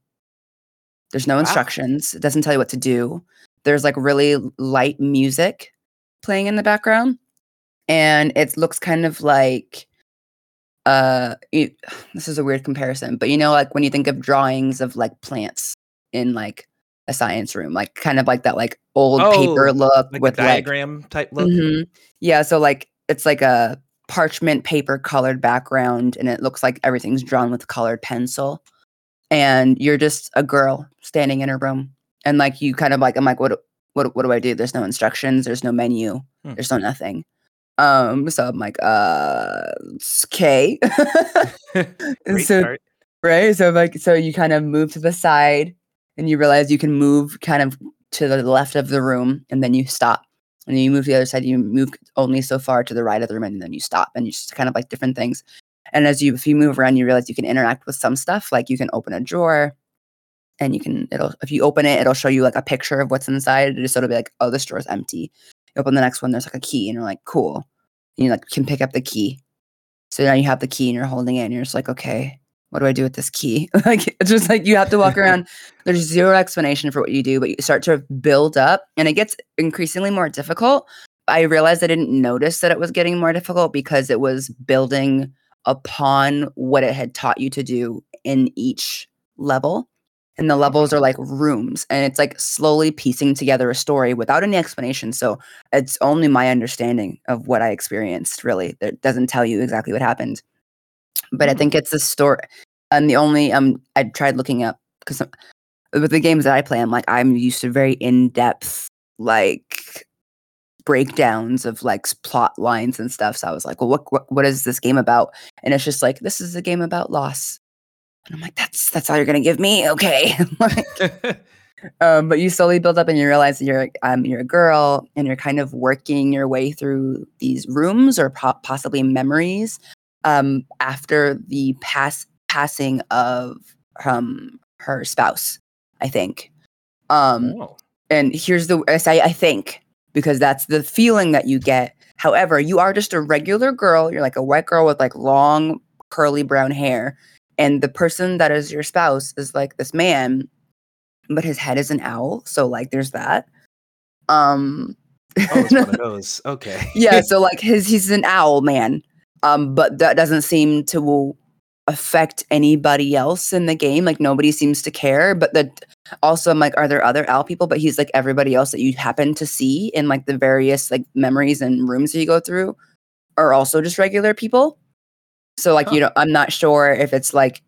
S2: There's no
S1: Wow.
S2: instructions. It doesn't tell you what to do. There's like really light music playing in the background, and it looks kind of like uh it, this is a weird comparison but you know like when you think of drawings of like plants in like a science room like kind of like that like old paper
S1: Oh,
S2: look
S1: like
S2: with
S1: a
S2: like
S1: diagram type look.
S2: Mhm. yeah so like it's like a parchment paper colored background and it looks like everything's drawn with colored pencil and you're just a girl standing in a room and like you kind of like i'm like what do- what, what do i do there's no instructions there's no menu
S1: Hmm.
S2: there's no nothing um so i'm like uh okay so
S1: start.
S2: right so like so you kind of move to the side and you realize you can move kind of to the left of the room and then you stop and then you move to the other side you move only so far to the right of the room and then you stop and you just kind of like different things And as you if you move around, you realize you can interact with some stuff. Like you can open a drawer and you can it'll if you open it, it'll show you like a picture of what's inside. Just it'll be like, oh, this drawer's empty. You open the next one, there's like a key, and you're like, cool. And you like can pick up the key. So now you have the key and you're holding it, and you're just like, okay, what do I do with this key? like it's just like you have to walk around. There's zero explanation for what you do, but you start to build up, and it gets increasingly more difficult. I realized I didn't notice that it was getting more difficult because it was building upon what it had taught you to do in each level. And the levels are like rooms, and it's like slowly piecing together a story without any explanation. So it's only my understanding of what I experienced, really, that doesn't tell you exactly what happened. But I think it's the story. And the only um, I tried looking up because with the games that I play, I'm like I'm used to very in depth like breakdowns of like plot lines and stuff. So I was like, well, what, what what is this game about? And it's just like this is a game about loss. And I'm like, that's that's all you're gonna give me, okay? like, um, but you slowly build up and you realize that you're um you're a girl and you're kind of working your way through these rooms or po- possibly memories um after the pass passing of um her spouse, I think. Um
S1: Oh.
S2: and here's the I say I think because that's the feeling that you get. However, you are just a regular girl. You're like a white girl with like long curly brown hair, and the person that is your spouse is like this man, but his head is an owl. So like, there's that. Um,
S1: Oh, it's one of those. Okay.
S2: yeah. So like, his he's an owl man. Um, but that doesn't seem to affect anybody else in the game. Like nobody seems to care. But that also, I'm like, are there other owl people? But he's like everybody else that you happen to see in like the various like memories and rooms that you go through are also just regular people. So like, you know, I'm not sure if it's like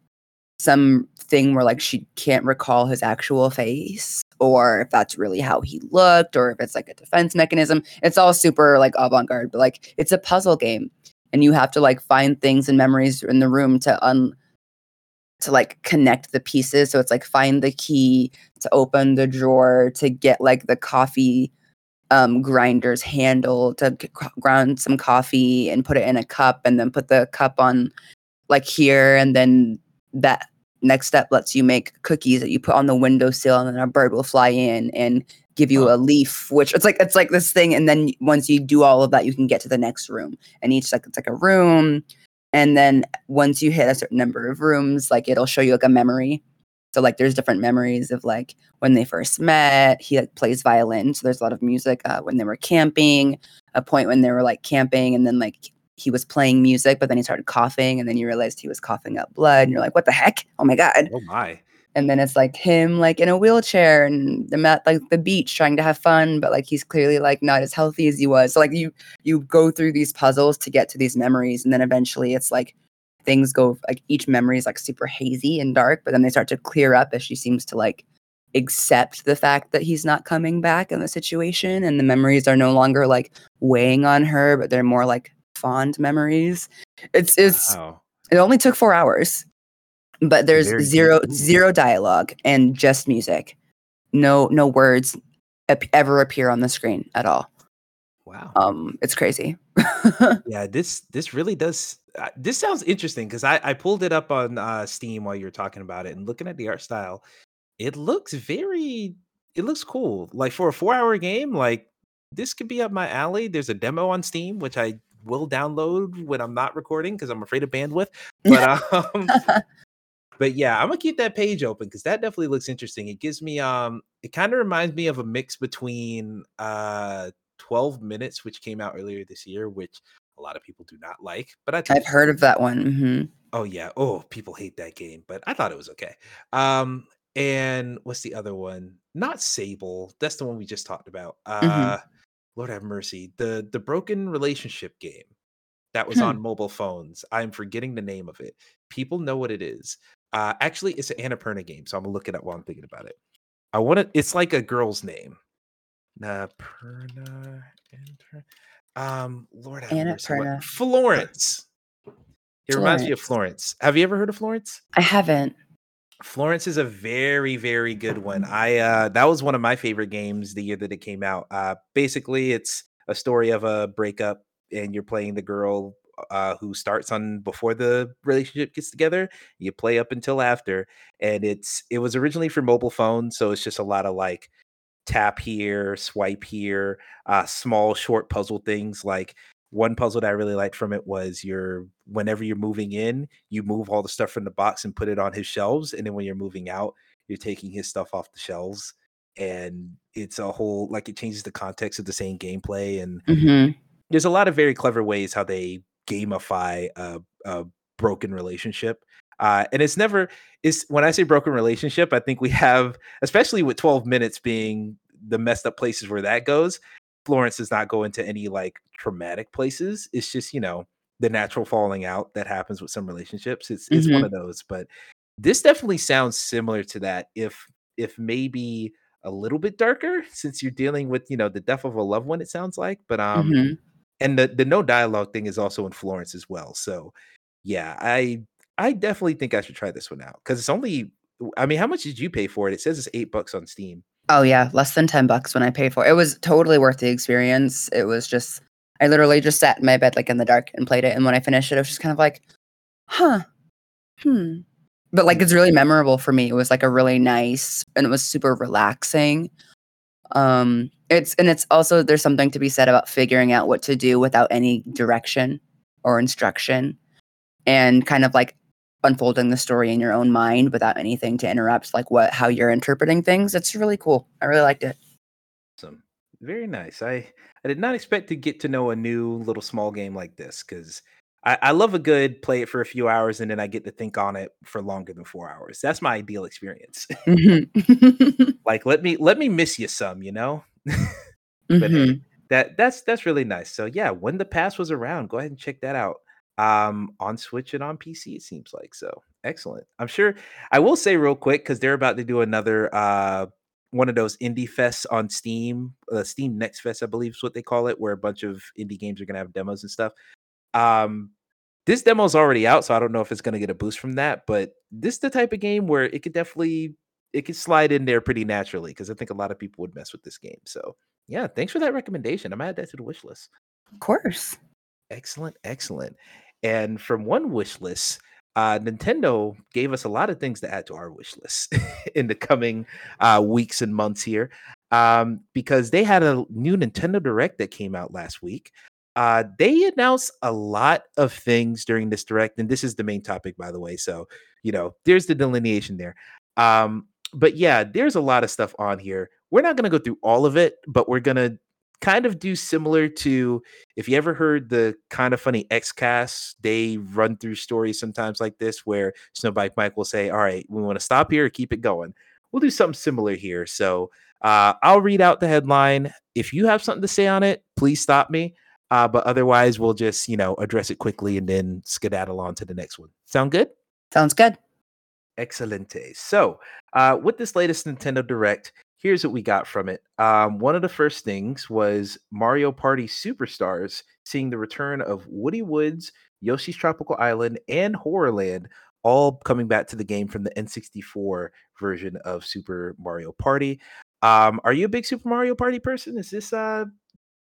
S2: some thing where like she can't recall his actual face or if that's really how he looked or if it's like a defense mechanism. It's all super like avant-garde, but like it's a puzzle game and you have to like find things and memories in the room to un to like connect the pieces. So it's like find the key to open the drawer to get like the coffee um grinder's handle to ground some coffee and put it in a cup and then put the cup on like here and then that next step lets you make cookies that you put on the windowsill and then a bird will fly in and give you
S1: Huh.
S2: a leaf which it's like it's like this thing and then once you do all of that you can get to the next room and each like it's like a room and then once you hit a certain number of rooms like it'll show you like a memory so like there's different memories of like when they first met he like plays violin so there's a lot of music uh, when they were camping a point when they were like camping and then like he was playing music but then he started coughing and then you realized he was coughing up blood and you're like what the heck oh my god
S1: Oh my.
S2: And then it's like him like in a wheelchair and them at like the beach trying to have fun but like he's clearly like not as healthy as he was. So like you you go through these puzzles to get to these memories and then eventually it's like things go like each memory is like super hazy and dark but then they start to clear up as she seems to like accept the fact that he's not coming back in the situation and the memories are no longer like weighing on her but they're more like fond memories. It's it's
S1: Wow.
S2: it only took four hours, but there's
S1: Very
S2: zero zero dialogue and just music. No no words ap- ever appear on the screen at all.
S1: Wow.
S2: Um, it's crazy.
S1: Yeah, this this really does. Uh, this sounds interesting because I I pulled it up on uh, Steam while you were talking about it and looking at the art style. It looks very. It looks cool. Like for a four hour game, like this could be up my alley. There's a demo on Steam which I will download when I'm not recording because I'm afraid of bandwidth. But um, but yeah, I'm gonna keep that page open because that definitely looks interesting. It gives me um, it kind of reminds me of a mix between uh 12 minutes, which came out earlier this year, which a lot of people do not like. But I
S2: I've heard of that one. hmm
S1: Oh yeah. Oh, people hate that game, but I thought it was okay. Um, and what's the other one? Not Sable. That's the one we just talked about. Uh Lord have mercy. The the broken relationship game that was
S2: Hmm.
S1: on mobile phones. I'm forgetting the name of it. People know what it is. Uh actually it's an Annapurna game, so I'm gonna look it up while I'm thinking about it. I want to it's like a girl's name. Annapurna. Um, Lord have
S2: Annapurna.
S1: Florence. It reminds me of Florence. Have you ever heard of Florence?
S2: I haven't.
S1: Florence is a very, very good one. I uh that was one of my favorite games the year that it came out. Uh basically it's a story of a breakup and you're playing the girl uh, who starts on before the relationship gets together. You play up until after, and it's it was originally for mobile phone, so it's just a lot of like tap here, swipe here, uh, small short puzzle things like one puzzle that I really liked from it was your whenever you're moving in, you move all the stuff from the box and put it on his shelves, and then when you're moving out, you're taking his stuff off the shelves, and it's a whole like it changes the context of the same gameplay, and
S2: hmm
S1: there's a lot of very clever ways how they gamify a, a broken relationship. Uh, and it's never is when I say broken relationship, I think we have, especially with 12 minutes being the messed up places where that goes. Florence does not go into any like traumatic places. It's just, you know, the natural falling out that happens with some relationships. It's it's one
S2: hmm
S1: of those, but this definitely sounds similar to that. If if maybe a little bit darker since you're dealing with, you know, the death of a loved one, it sounds like. But um
S2: hmm
S1: and the the no dialogue thing is also in Florence as well. So yeah, I I definitely think I should try this one out because it's only. I mean, how much did you pay for it? It says it's eight bucks on Steam.
S2: Oh yeah, less than 10 bucks when I paid for it. It was totally worth the experience. It was just I literally just sat in my bed like in the dark and played it. And when I finished it, I was just kind of like, huh, hmm. But like it's really memorable for me. It was like a really nice and it was super relaxing. Um it's and it's also there's something to be said about figuring out what to do without any direction or instruction and kind of like unfolding the story in your own mind without anything to interrupt like what how you're interpreting things. It's really cool. I really liked it.
S1: Awesome, very nice. I I did not expect to get to know a new little small game like this because I, I love a good play it for a few hours and then I get to think on it for longer than four hours. That's my ideal experience.
S2: Mhm.
S1: like let me let me miss you some, you know. But
S2: Mhm.
S1: that that's that's really nice. So yeah, When the Past Was Around, go ahead and check that out. Um, on Switch and on PC, it seems like so. Excellent. I'm sure I will say real quick because they're about to do another uh one of those indie fests on Steam, uh, Steam Next Fest, I believe is what they call it, where a bunch of indie games are gonna have demos and stuff. Um, this demo's already out, so I don't know if it's gonna get a boost from that, but this is the type of game where it could definitely it could slide in there pretty naturally because I think a lot of people would mess with this game. So yeah, thanks for that recommendation. I'm add that to the wish list.
S2: Of course.
S1: Excellent, excellent. And from one wish list, uh, Nintendo gave us a lot of things to add to our wish list in the coming uh, weeks and months here, um, because they had a new Nintendo Direct that came out last week. Uh, they announced a lot of things during this direct, and this is the main topic, by the way. So, you know, there's the delineation there. Um, but yeah, there's a lot of stuff on here. We're not going to go through all of it, but we're going to kind of do similar to if you ever heard the Kinda Funny Xcast, they run through stories sometimes like this where Snowbike Mike will say, All right, we want to stop here or keep it going. We'll do something similar here. So uh, I'll read out the headline. If you have something to say on it, please stop me. Uh, but otherwise, we'll just, you know, address it quickly and then skedaddle on to the next one. Sound good?
S2: Sounds good.
S1: Excelente. So, uh, with this latest Nintendo Direct, here's what we got from it. Um, one of the first things was Mario Party Superstars, seeing the return of Woody Woods, Yoshi's Tropical Island, and Horrorland, all coming back to the game from the N64 version of Super Mario Party. Um, are you a big Super Mario Party person? Is this, uh,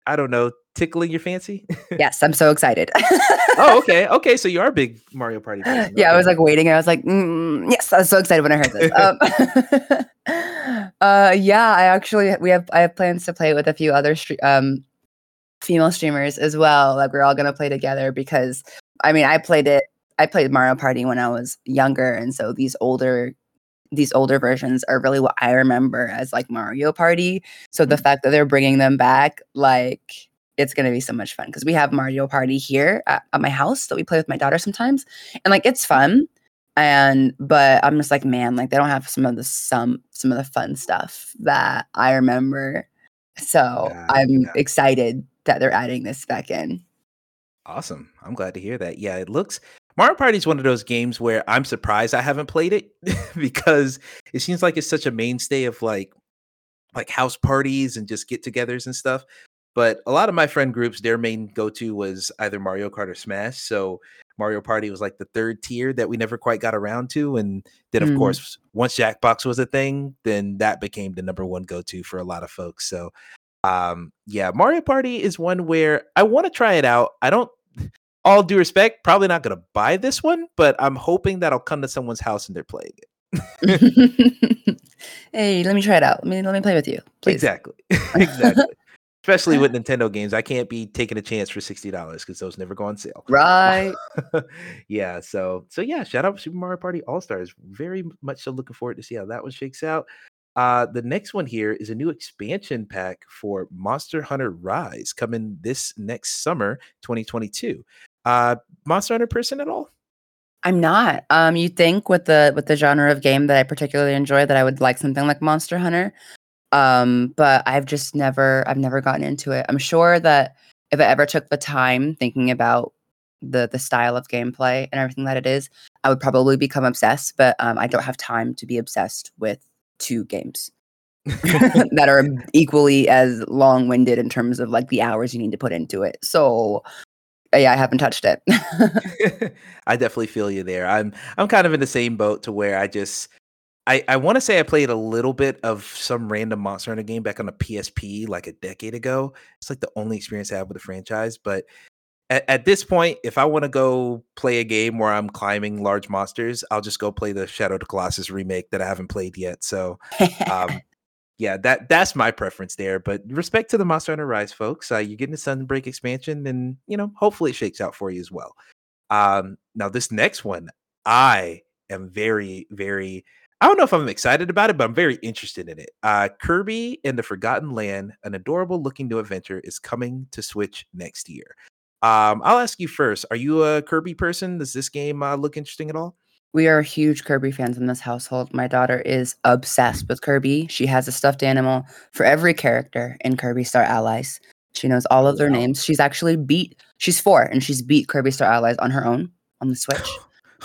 S1: I don't know, tickling your fancy?
S2: Yes, I'm so excited.
S1: oh, okay, okay. So you are a big Mario Party person.
S2: yeah, I was like waiting. I was like, mm, yes, I was so excited when I heard this. Um, uh, yeah, I actually we have I have plans to play it with a few other stre- um female streamers as well. Like we're all gonna play together because I mean I played it. I played Mario Party when I was younger, and so these older these older versions are really what I remember as like Mario Party. So the mm. fact that they're bringing them back, like it's gonna be so much fun because we have Mario Party here at, at my house that we play with my daughter sometimes, and like it's fun. And but I'm just like, man, like they don't have some of the some some of the fun stuff that I remember. So
S1: Yeah,
S2: I'm
S1: yeah.
S2: excited that they're adding this back in.
S1: Awesome. I'm glad to hear that. Yeah, it looks Mario Party is one of those games where I'm surprised I haven't played it because it seems like it's such a mainstay of like like house parties and just get-togethers and stuff. But a lot of my friend groups, their main go-to was either Mario Kart or Smash. So Mario Party was like the third tier that we never quite got around to. And then of
S2: Mm.
S1: course, once Jackbox was a thing, then that became the number one go-to for a lot of folks. So um yeah, Mario Party is one where I want to try it out. I don't all due respect, probably not going to buy this one, but I'm hoping that I'll come to someone's house and they're playing it.
S2: hey, let me try it out. Let me let me play with you. Please.
S1: Exactly. exactly. Especially with Nintendo games, I can't be taking a chance for sixty dollars because those never go on sale.
S2: Right.
S1: yeah. So so yeah. Shout out Super Mario Party All Stars. Very much so looking forward to see how that one shakes out. Uh, the next one here is a new expansion pack for Monster Hunter Rise coming this next summer, 2022. Uh, Monster Hunter person at all?
S2: I'm not. Um, you think with the with the genre of game that I particularly enjoy that I would like something like Monster Hunter. Um, but I've just never I've never gotten into it. I'm sure that if I ever took the time thinking about the the style of gameplay and everything that it is, I would probably become obsessed. But um, I don't have time to be obsessed with two games that are equally as long winded in terms of like the hours you need to put into it. So yeah, I haven't touched it.
S1: I definitely feel you there. I'm I'm kind of in the same boat to where I just I, I want to say I played a little bit of some random Monster Hunter game back on the PSP like a decade ago. It's like the only experience I have with the franchise. But at, at this point, if I want to go play a game where I'm climbing large monsters, I'll just go play the Shadow of the Colossus remake that I haven't played yet. So um, yeah, that that's my preference there. But respect to the Monster Hunter Rise folks, uh, you're getting the Sunbreak expansion, and you know, hopefully it shakes out for you as well. Um, now this next one, I am very, very. I don't know if I'm excited about it, but I'm very interested in it. Uh, Kirby and the Forgotten Land, an adorable looking new adventure, is coming to Switch next year. Um, I'll ask you first. Are you a Kirby person? Does this game uh, look interesting at all?
S2: We are huge Kirby fans in this household. My daughter is obsessed with Kirby. She has a stuffed animal for every character in Kirby Star Allies. She knows all of their wow. names. She's actually beat, she's four and she's beat Kirby Star Allies on her own on the Switch.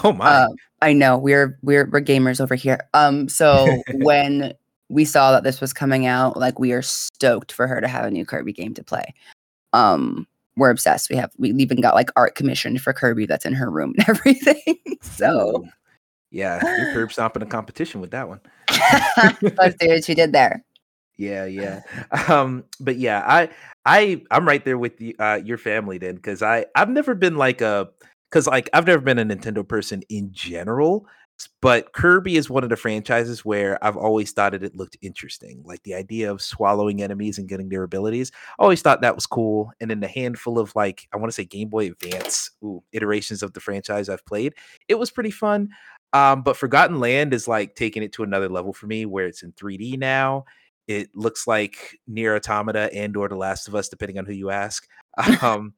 S1: Oh my. Uh,
S2: I know. We're we're we're gamers over here. Um so when we saw that this was coming out, like we are stoked for her to have a new Kirby game to play. Um we're obsessed. We have we even got like art commissioned for Kirby that's in her room and everything. so
S1: yeah, you're curb stomping a competition with that one.
S2: Let's see what she did there.
S1: Yeah, yeah. Um, but yeah, I I I'm right there with you, uh, your family then, because I I've never been like a because like I've never been a Nintendo person in general, but Kirby is one of the franchises where I've always thought it, it looked interesting. Like the idea of swallowing enemies and getting their abilities. I always thought that was cool. And then the handful of like, I want to say Game Boy Advance ooh, iterations of the franchise I've played, it was pretty fun. Um, but Forgotten Land is like taking it to another level for me where it's in 3D now. It looks like NieR Automata and or The Last of Us, depending on who you ask. Um,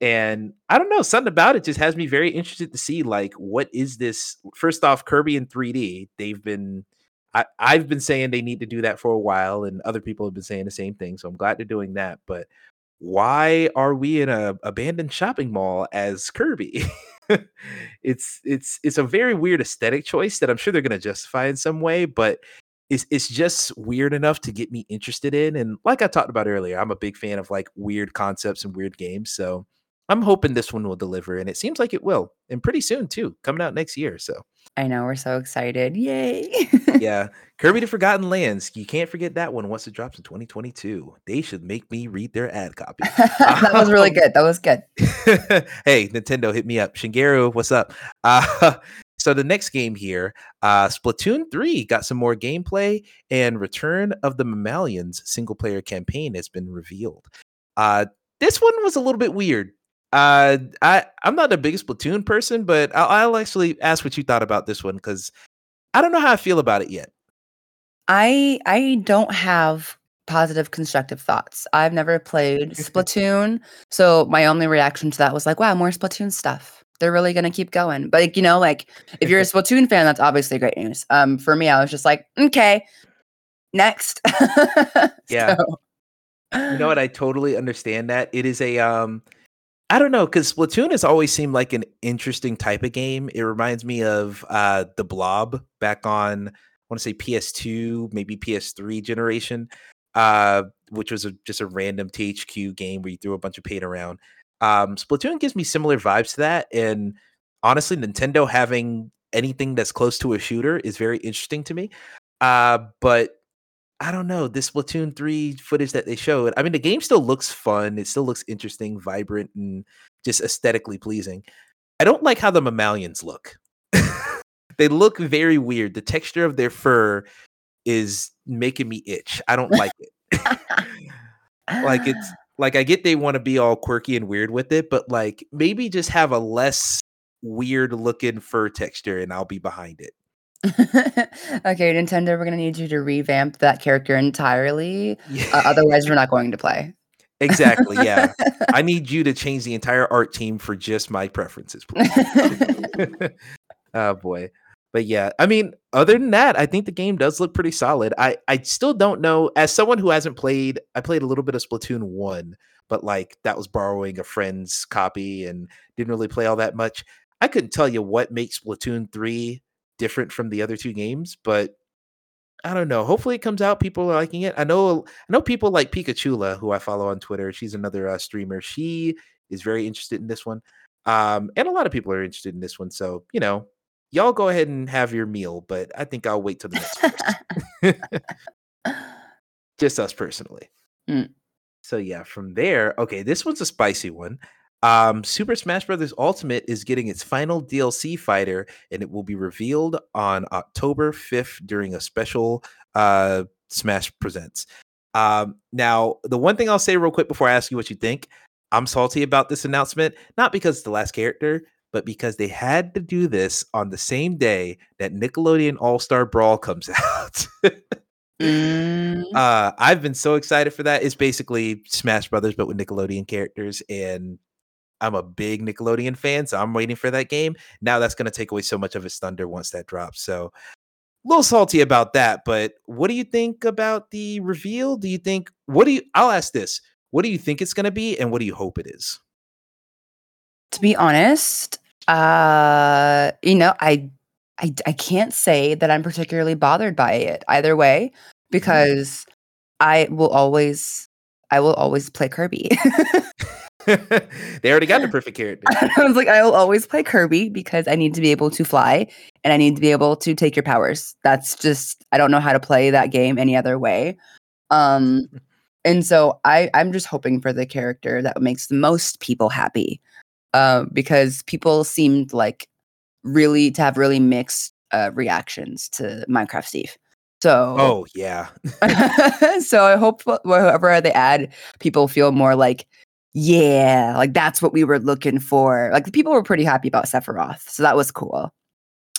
S1: and I don't know, something about it just has me very interested to see like what is this? First off, Kirby in 3D. They've been I, I've been saying they need to do that for a while, and other people have been saying the same thing. So I'm glad they're doing that. But why are we in a abandoned shopping mall as Kirby? it's it's it's a very weird aesthetic choice that I'm sure they're gonna justify in some way, but it's it's just weird enough to get me interested in. And like I talked about earlier, I'm a big fan of like weird concepts and weird games. So I'm hoping this one will deliver, and it seems like it will, and pretty soon too, coming out next year. So
S2: I know we're so excited! Yay!
S1: yeah, Kirby the Forgotten Lands. You can't forget that one once it drops in 2022. They should make me read their ad copy.
S2: that was really good. That was good.
S1: hey, Nintendo, hit me up. Shigeru, what's up? Uh, so the next game here, uh, Splatoon 3 got some more gameplay, and Return of the Mammalians single player campaign has been revealed. Uh, this one was a little bit weird. Uh, I I'm not the biggest Splatoon person, but I'll, I'll actually ask what you thought about this one because I don't know how I feel about it yet.
S2: I I don't have positive constructive thoughts. I've never played Splatoon, so my only reaction to that was like, wow, more Splatoon stuff. They're really gonna keep going. But like, you know, like if you're a Splatoon fan, that's obviously great news. Um, for me, I was just like, okay, next.
S1: yeah. So. You know what? I totally understand that. It is a um I don't know because Splatoon has always seemed like an interesting type of game. It reminds me of uh, de Blob back on I want to say PS2, maybe PS3 generation, uh, which was a, just a random THQ game where you threw a bunch of paint around. Um, Splatoon gives me similar vibes to that, and honestly, Nintendo having anything that's close to a shooter is very interesting to me. Uh, but I don't know this Splatoon three footage that they showed. I mean, the game still looks fun. It still looks interesting, vibrant, and just aesthetically pleasing. I don't like how the mammalians look. they look very weird. The texture of their fur is making me itch. I don't like it. like it's like I get they want to be all quirky and weird with it, but like maybe just have a less weird looking fur texture and I'll be behind it.
S2: okay, Nintendo, we're gonna need you to revamp that character entirely. Yeah. Uh, otherwise, we're not going to play.
S1: Exactly. Yeah. I need you to change the entire art team for just my preferences, please. oh boy. But yeah, I mean, other than that, I think the game does look pretty solid. I I still don't know as someone who hasn't played, I played a little bit of Splatoon 1, but like that was borrowing a friend's copy and didn't really play all that much. I couldn't tell you what makes Splatoon 3 different from the other two games, but I don't know. Hopefully, it comes out. People are liking it. I know. I know people like Pikachula, who I follow on Twitter. She's another uh, streamer. She is very interested in this one, um, and a lot of people are interested in this one. So you know, y'all go ahead and have your meal, but I think I'll wait till the next. Just us personally. Mm. So yeah, from there, okay, this one's a spicy one. Um, Super Smash Bros. Ultimate is getting its final DLC fighter, and it will be revealed on October 5th during a special uh, Smash Presents. Um, now, the one thing I'll say real quick before I ask you what you think, I'm salty about this announcement, not because it's the last character, but because they had to do this on the same day that Nickelodeon All Star Brawl comes out. mm. uh, I've been so excited for that. It's basically Smash Brothers, but with Nickelodeon characters, and I'm a big Nickelodeon fan, so I'm waiting for that game. Now that's going to take away so much of its thunder once that drops. So a little salty about that. But what do you think about the reveal? Do you think what do you? I'll ask this: What do you think it's going to be, and what do you hope it is?
S2: To be honest, uh, you know, I, I, I can't say that I'm particularly bothered by it either way mm-hmm. because mm. I will always, I will always play Kirby.
S1: they already got the perfect character.
S2: I was like, I will always play Kirby because I need to be able to fly and I need to be able to take your powers. That's just I don't know how to play that game any other way. Um and so I I'm just hoping for the character that makes the most people happy. Uh, because people seemed like really to have really mixed uh, reactions to Minecraft Steve. So
S1: Oh yeah.
S2: so I hope whoever they add, people feel more like yeah, like that's what we were looking for. Like the people were pretty happy about Sephiroth, so that was cool.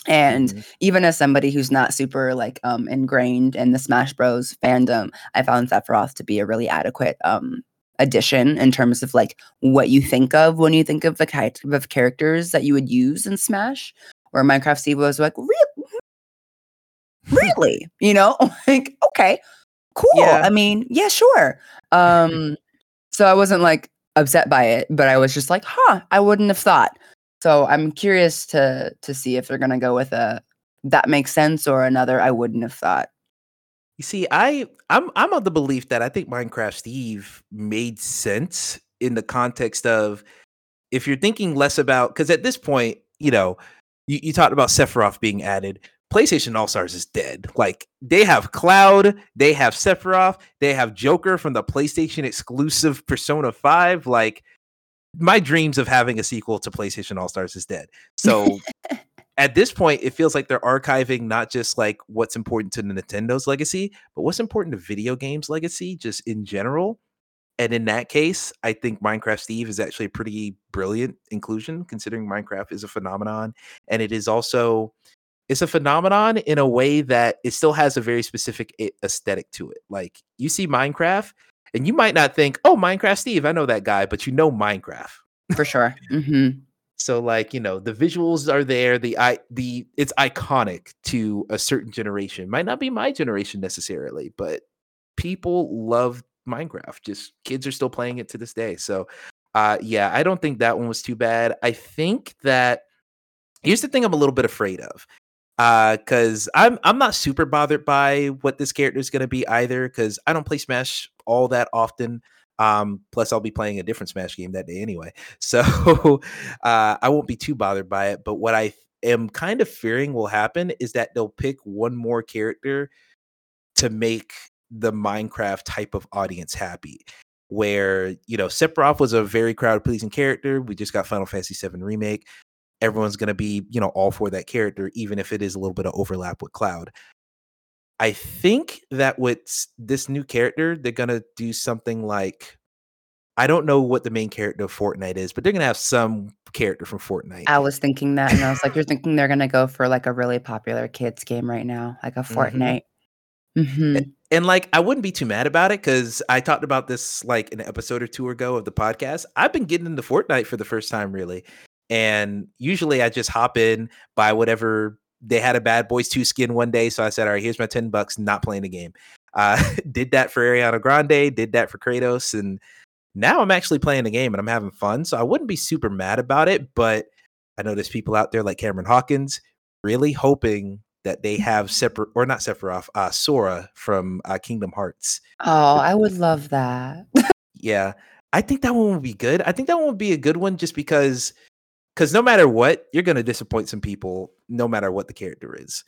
S2: And mm-hmm. even as somebody who's not super like um ingrained in the Smash Bros fandom, I found Sephiroth to be a really adequate um addition in terms of like what you think of when you think of the type of characters that you would use in Smash. Where Minecraft Steve was like, really, really, you know, like okay, cool. Yeah. I mean, yeah, sure. Um, so I wasn't like upset by it, but I was just like, huh, I wouldn't have thought. So I'm curious to to see if they're gonna go with a that makes sense or another I wouldn't have thought.
S1: You see, I I'm I'm of the belief that I think Minecraft Steve made sense in the context of if you're thinking less about because at this point, you know, you, you talked about Sephiroth being added. PlayStation All Stars is dead. Like they have Cloud, they have Sephiroth, they have Joker from the PlayStation exclusive Persona 5. Like my dreams of having a sequel to PlayStation All Stars is dead. So at this point, it feels like they're archiving not just like what's important to Nintendo's legacy, but what's important to video games legacy just in general. And in that case, I think Minecraft Steve is actually a pretty brilliant inclusion considering Minecraft is a phenomenon and it is also it's a phenomenon in a way that it still has a very specific aesthetic to it. Like you see Minecraft, and you might not think, "Oh, Minecraft Steve, I know that guy," but you know Minecraft
S2: for sure. Mm-hmm.
S1: So, like you know, the visuals are there. The i the it's iconic to a certain generation. Might not be my generation necessarily, but people love Minecraft. Just kids are still playing it to this day. So, uh, yeah, I don't think that one was too bad. I think that here's the thing I'm a little bit afraid of because uh, I'm I'm not super bothered by what this character is going to be either because I don't play Smash all that often. Um, plus, I'll be playing a different Smash game that day anyway, so uh, I won't be too bothered by it. But what I am kind of fearing will happen is that they'll pick one more character to make the Minecraft type of audience happy. where you know Sephiroth was a very crowd pleasing character. We just got Final Fantasy VII remake. Everyone's gonna be you know all for that character, even if it is a little bit of overlap with Cloud. I think that with this new character, they're gonna do something like I don't know what the main character of Fortnite is, but they're gonna have some character from Fortnite.
S2: I was thinking that, and I was like, "You're thinking they're gonna go for like a really popular kids game right now, like a
S1: Mhm.
S2: Fortnite." hmm
S1: A- And like, I wouldn't be too mad about it because I talked about this like an episode or two ago of the podcast. I've been getting into Fortnite for the first time, really. And usually I just hop in, buy whatever. They had a Bad Boys 2 skin one day. So I said, all right, here's my 10 bucks, not playing the game. Uh, did that for Ariana Grande, did that for Kratos. And now I'm actually playing the game and I'm having fun. So I wouldn't be super mad about it. But I know there's people out there like Cameron Hawkins really hoping that they have separate or not Sephiroth, uh, Sora from uh, Kingdom Hearts.
S2: Oh, I would love that.
S1: Yeah, I think that one would be good. I think that one would be a good one just because, because no matter what, you're gonna disappoint some people, no matter what the character is.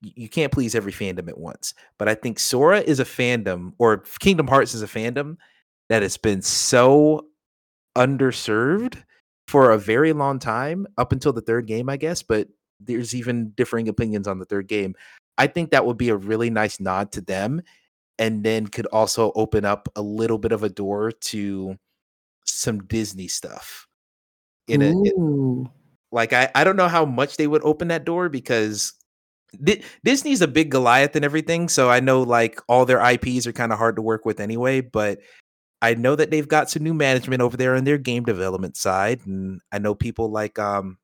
S1: You can't please every fandom at once. But I think Sora is a fandom, or Kingdom Hearts is a fandom that has been so underserved for a very long time, up until the third game, I guess. But there's even differing opinions on the third game. I think that would be a really nice nod to them, and then could also open up a little bit of a door to some Disney stuff. In a in- like I, I don't know how much they would open that door because Di- Disney's a big Goliath and everything. So I know like all their IPs are kind of hard to work with anyway, but I know that they've got some new management over there on their game development side. And I know people like um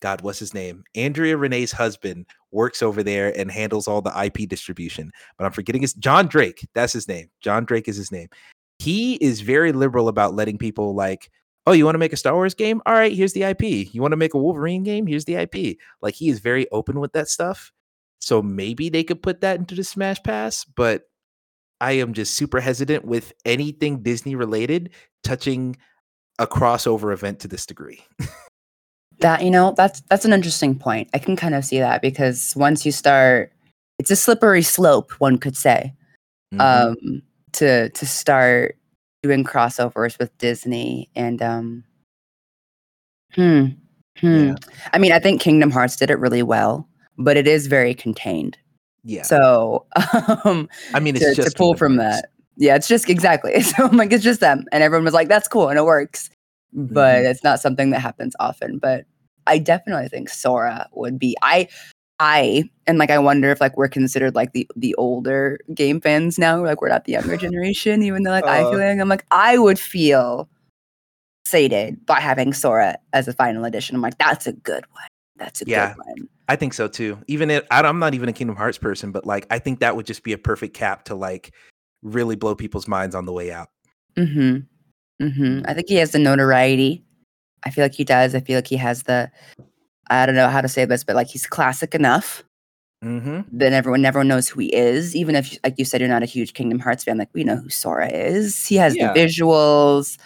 S1: God, what's his name? Andrea Rene's husband works over there and handles all the IP distribution. But I'm forgetting his John Drake. That's his name. John Drake is his name. He is very liberal about letting people like, oh, you want to make a Star Wars game? All right, here's the IP. You want to make a Wolverine game? Here's the IP. Like he is very open with that stuff. So maybe they could put that into the Smash Pass, but I am just super hesitant with anything Disney related touching a crossover event to this degree.
S2: That you know, that's that's an interesting point. I can kind of see that because once you start, it's a slippery slope, one could say,
S1: Mhm.
S2: um, to to start doing crossovers with Disney and um, hmm, hmm.
S1: Yeah.
S2: I mean, I think Kingdom Hearts did it really well, but it is very contained.
S1: yeah.
S2: So, um,
S1: I mean, it's
S2: to, to
S1: just
S2: pull
S1: Kingdom
S2: from
S1: Hearts.
S2: that, yeah, it's just exactly. So I'm like, it's just them, and everyone was like, "That's cool," and it works, but
S1: Mhm.
S2: it's not something that happens often. But I definitely think Sora would be. I, I, and like, I wonder if like we're considered like the the older game fans now, like we're not the younger generation, even though like I
S1: Uh.
S2: feel like I'm like I would feel sated by having Sora as a final edition. I'm like, that's a good one. That's a
S1: Yeah.
S2: good one.
S1: I think so too. Even it, I, I'm not even a Kingdom Hearts person, but like I think that would just be a perfect cap to like really blow people's minds on the way out.
S2: Mm-hmm. Mm-hmm. I think he has the notoriety. I feel like he does. I feel like he has the I don't know how to say this, but like he's classic enough.
S1: Mm-hmm.
S2: Then everyone everyone knows who he is. Even if like you said you're not a huge Kingdom Hearts fan, like we know who Sora is. He has
S1: Yeah.
S2: the visuals.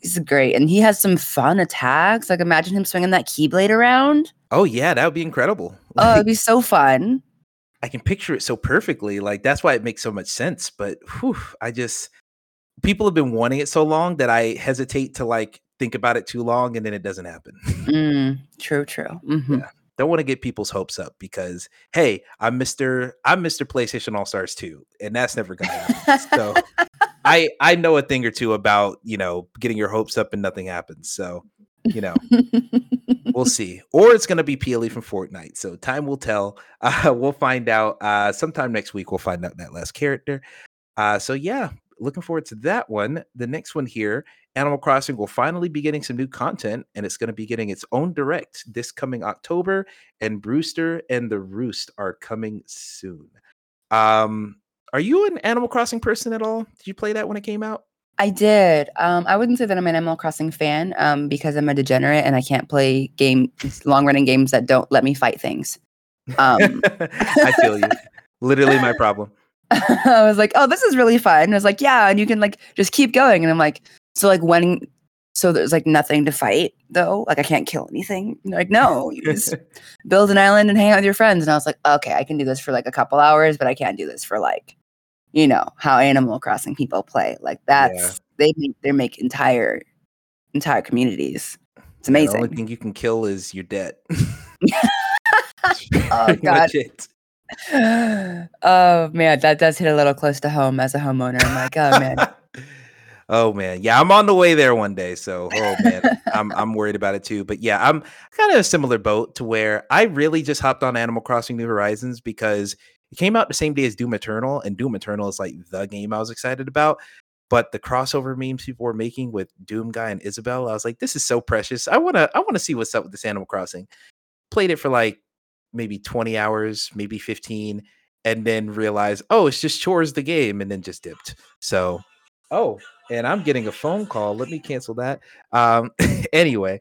S2: He's great. And he has some fun attacks. Like imagine him swinging that keyblade around.
S1: Oh yeah, that would be incredible.
S2: Oh, it'd be so fun.
S1: I can picture it so perfectly. Like that's why it makes so much sense. But whew, I just people have been wanting it so long that I hesitate to like think about it too long, and then it doesn't happen.
S2: Mm, true, true. Mhm.
S1: Yeah. Don't want to get people's hopes up because hey, I'm Mister I'm Mister PlayStation All Stars 2, and that's never gonna happen. so I I know a thing or two about you know getting your hopes up and nothing happens. So you know we'll see. Or it's going to be Peely from Fortnite. So time will tell. Uh, we'll find out uh, sometime next week. We'll find out that last character. Uh, so yeah, looking forward to that one. The next one here, Animal Crossing will finally be getting some new content, and it's going to be getting its own direct this coming October. And Brewster and the Roost are coming soon. Um, are you an Animal Crossing person at all? Did you play that when it came out?
S2: I did. Um, I wouldn't say that I'm an Animal Crossing fan um, because I'm a degenerate and I can't play game long running games that don't let me fight things. Um,
S1: I feel you. Literally my problem.
S2: I was like, oh, this is really fun. And I was like, yeah, and you can like just keep going. And I'm like, so like when, so there's like nothing to fight though. Like I can't kill anything. Like, no, you just build an island and hang out with your friends. And I was like, okay, I can do this for like a couple hours, but I can't do this for like you know how Animal Crossing people play. Like that's they make they make entire entire communities. It's
S1: Yeah, the
S2: amazing.
S1: only thing you can kill is your debt.
S2: oh god. oh man, that does hit a little close to home as a homeowner. I'm like, oh man.
S1: oh man, yeah, I'm on the way there one day. So, oh man, I'm I'm worried about it too. But yeah, I'm kind of a similar boat to where I really just hopped on Animal Crossing New Horizons because it came out the same day as Doom Eternal, and Doom Eternal is like the game I was excited about. But the crossover memes people were making with Doom Guy and Isabelle, I was like, this is so precious. I wanna I wanna see what's up with this Animal Crossing. Played it for like maybe 20 hours, maybe 15, and then realized, oh, it's just chores the game, and then just dipped. So, oh, and I'm getting a phone call. Let me cancel that. Um, anyway,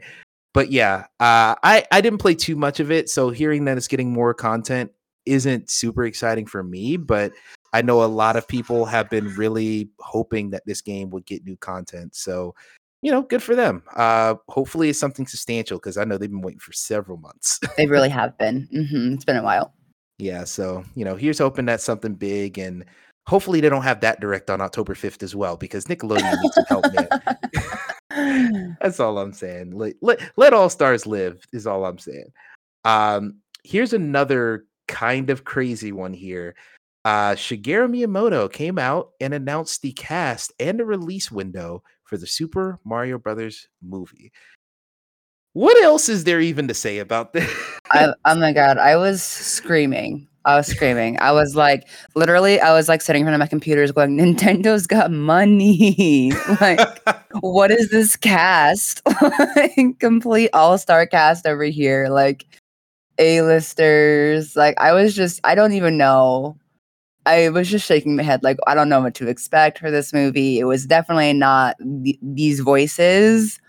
S1: but yeah, uh, I I didn't play too much of it, so hearing that it's getting more content isn't super exciting for me. But I know a lot of people have been really hoping that this game would get new content. So, you know, good for them. Uh, hopefully, it's something substantial because I know they've been waiting for several months.
S2: they really have been. hmm It's been a while.
S1: yeah, so you know, here's hoping that's something big, and hopefully they don't have that direct on October 5th as well because Nickelodeon needs some help, man. That's all I'm saying. Let, let, let all stars live is all I'm saying. Um, here's another kind of crazy one here. Uh, Shigeru Miyamoto came out and announced the cast and the release window for the Super Mario Brothers movie. What else is there even to say about this?
S2: I, oh my god, I was screaming. I was screaming. I was like, literally, I was like sitting in front of my computers going, Nintendo's got money. like, what is this cast? like, complete all star cast over here. Like, A-listers. Like, I was just, I don't even know. I was just shaking my head. Like, I don't know what to expect for this movie. It was definitely not th- these voices.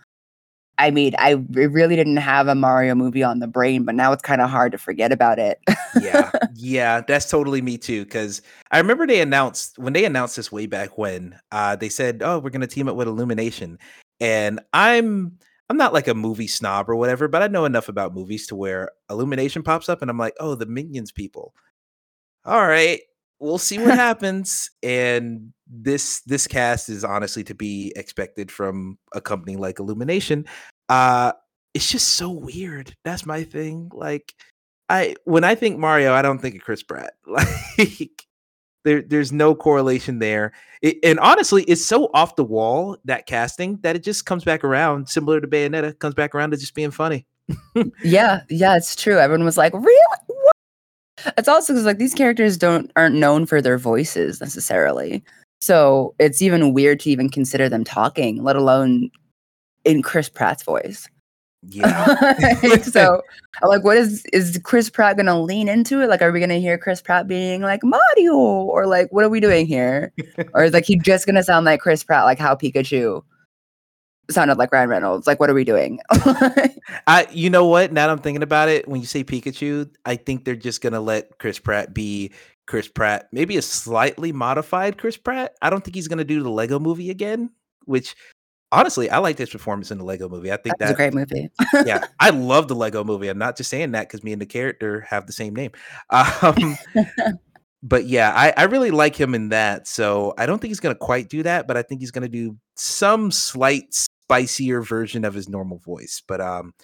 S2: I mean, I really didn't have a Mario movie on the brain, but now it's kind of hard to forget about it.
S1: yeah, yeah, that's totally me too. Because I remember they announced when they announced this way back when uh, they said, "Oh, we're gonna team up with Illumination," and I'm I'm not like a movie snob or whatever, but I know enough about movies to where Illumination pops up, and I'm like, "Oh, the Minions people." All right, we'll see what happens. And this this cast is honestly to be expected from a company like Illumination. Uh, it's just so weird. That's my thing. Like. I when I think Mario, I don't think of Chris Pratt. Like there, there's no correlation there. It, and honestly, it's so off the wall that casting that it just comes back around, similar to Bayonetta, comes back around to just being funny.
S2: yeah, yeah, it's true. Everyone was like, "Really? What?" It's also because like these characters don't aren't known for their voices necessarily, so it's even weird to even consider them talking, let alone in Chris Pratt's voice.
S1: Yeah,
S2: so like, what is is Chris Pratt gonna lean into it? Like, are we gonna hear Chris Pratt being like Mario, or like, what are we doing here? or is like he just gonna sound like Chris Pratt, like how Pikachu sounded like Ryan Reynolds? Like, what are we doing?
S1: I. You know what? Now that I'm thinking about it, when you say Pikachu, I think they're just gonna let Chris Pratt be Chris Pratt, maybe a slightly modified Chris Pratt. I don't think he's gonna do the Lego Movie again, which. Honestly, I liked his performance in the Lego movie. I think
S2: That's a great movie.
S1: yeah, I love the Lego movie. I'm not just saying that because me and the character have the same name. Um, but yeah, I, I really like him in that. So I don't think he's going to quite do that, but I think he's going to do some slight spicier version of his normal voice. But um,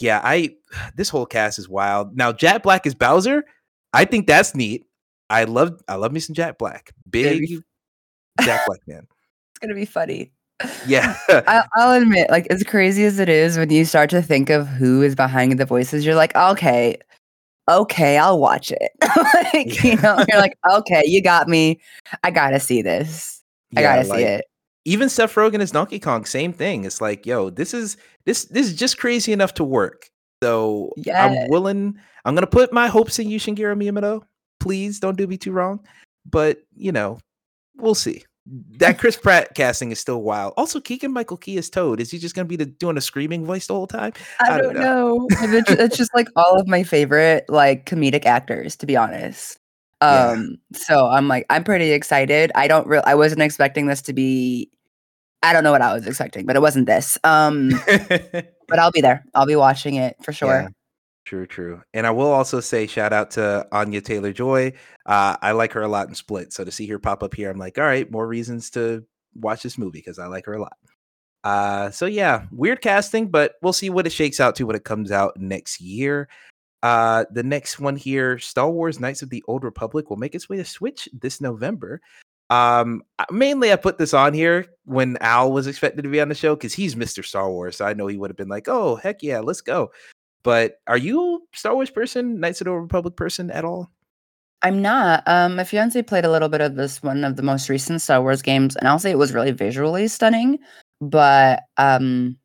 S1: yeah, I this whole cast is wild. Now Jack Black is Bowser. I think that's neat. I love I love me some Jack Black. Big
S2: Maybe.
S1: Jack Black man.
S2: It's gonna be funny.
S1: Yeah.
S2: I, I'll admit, like as crazy as it is, when you start to think of who is behind the voices, you're like, okay, okay, I'll watch it. like, you know, you're like, okay, you got me. I gotta see this. I
S1: Yeah,
S2: gotta
S1: like-
S2: see it.
S1: even Seth Rogen as Donkey Kong, same thing. It's like, yo, this is this this is just crazy enough to work. So
S2: Yeah.
S1: I'm willing. I'm gonna put my hopes in you, Shigeru Miyamoto. Please don't do me too wrong. But you know, we'll see. That Chris Pratt casting is still wild. Also, Keegan Michael Key is Toad. Is he just gonna be the, doing a screaming voice the whole time?
S2: I,
S1: I don't
S2: don't know. it's, it's just like all of my favorite like comedic actors, to be honest.
S1: Yeah.
S2: Um, so I'm like, I'm pretty excited. I don't real I wasn't expecting this to be I don't know what I was expecting, but it wasn't this. Um, but I'll be there. I'll be watching it for sure.
S1: Yeah. True, true. And I will also say shout out to Anya Taylor Joy. Uh, I like her a lot in Split. So to see her pop up here, I'm like, all right, more reasons to watch this movie because I like her a lot. Uh, so yeah, weird casting, but we'll see what it shakes out to when it comes out next year. Uh, the next one here, Star Wars Knights of the Old Republic, will make its way to Switch this November. Um, mainly I put this on here when Al was expected to be on the show because he's Mr. Star Wars. So I know he would have been like, oh, heck yeah, let's go. But are you Star Wars person, Knights of the Old Republic person at all?
S2: I'm not. Um, my fiance played a little bit of this one of the most recent Star Wars games, and I'll say it was really visually stunning. But um,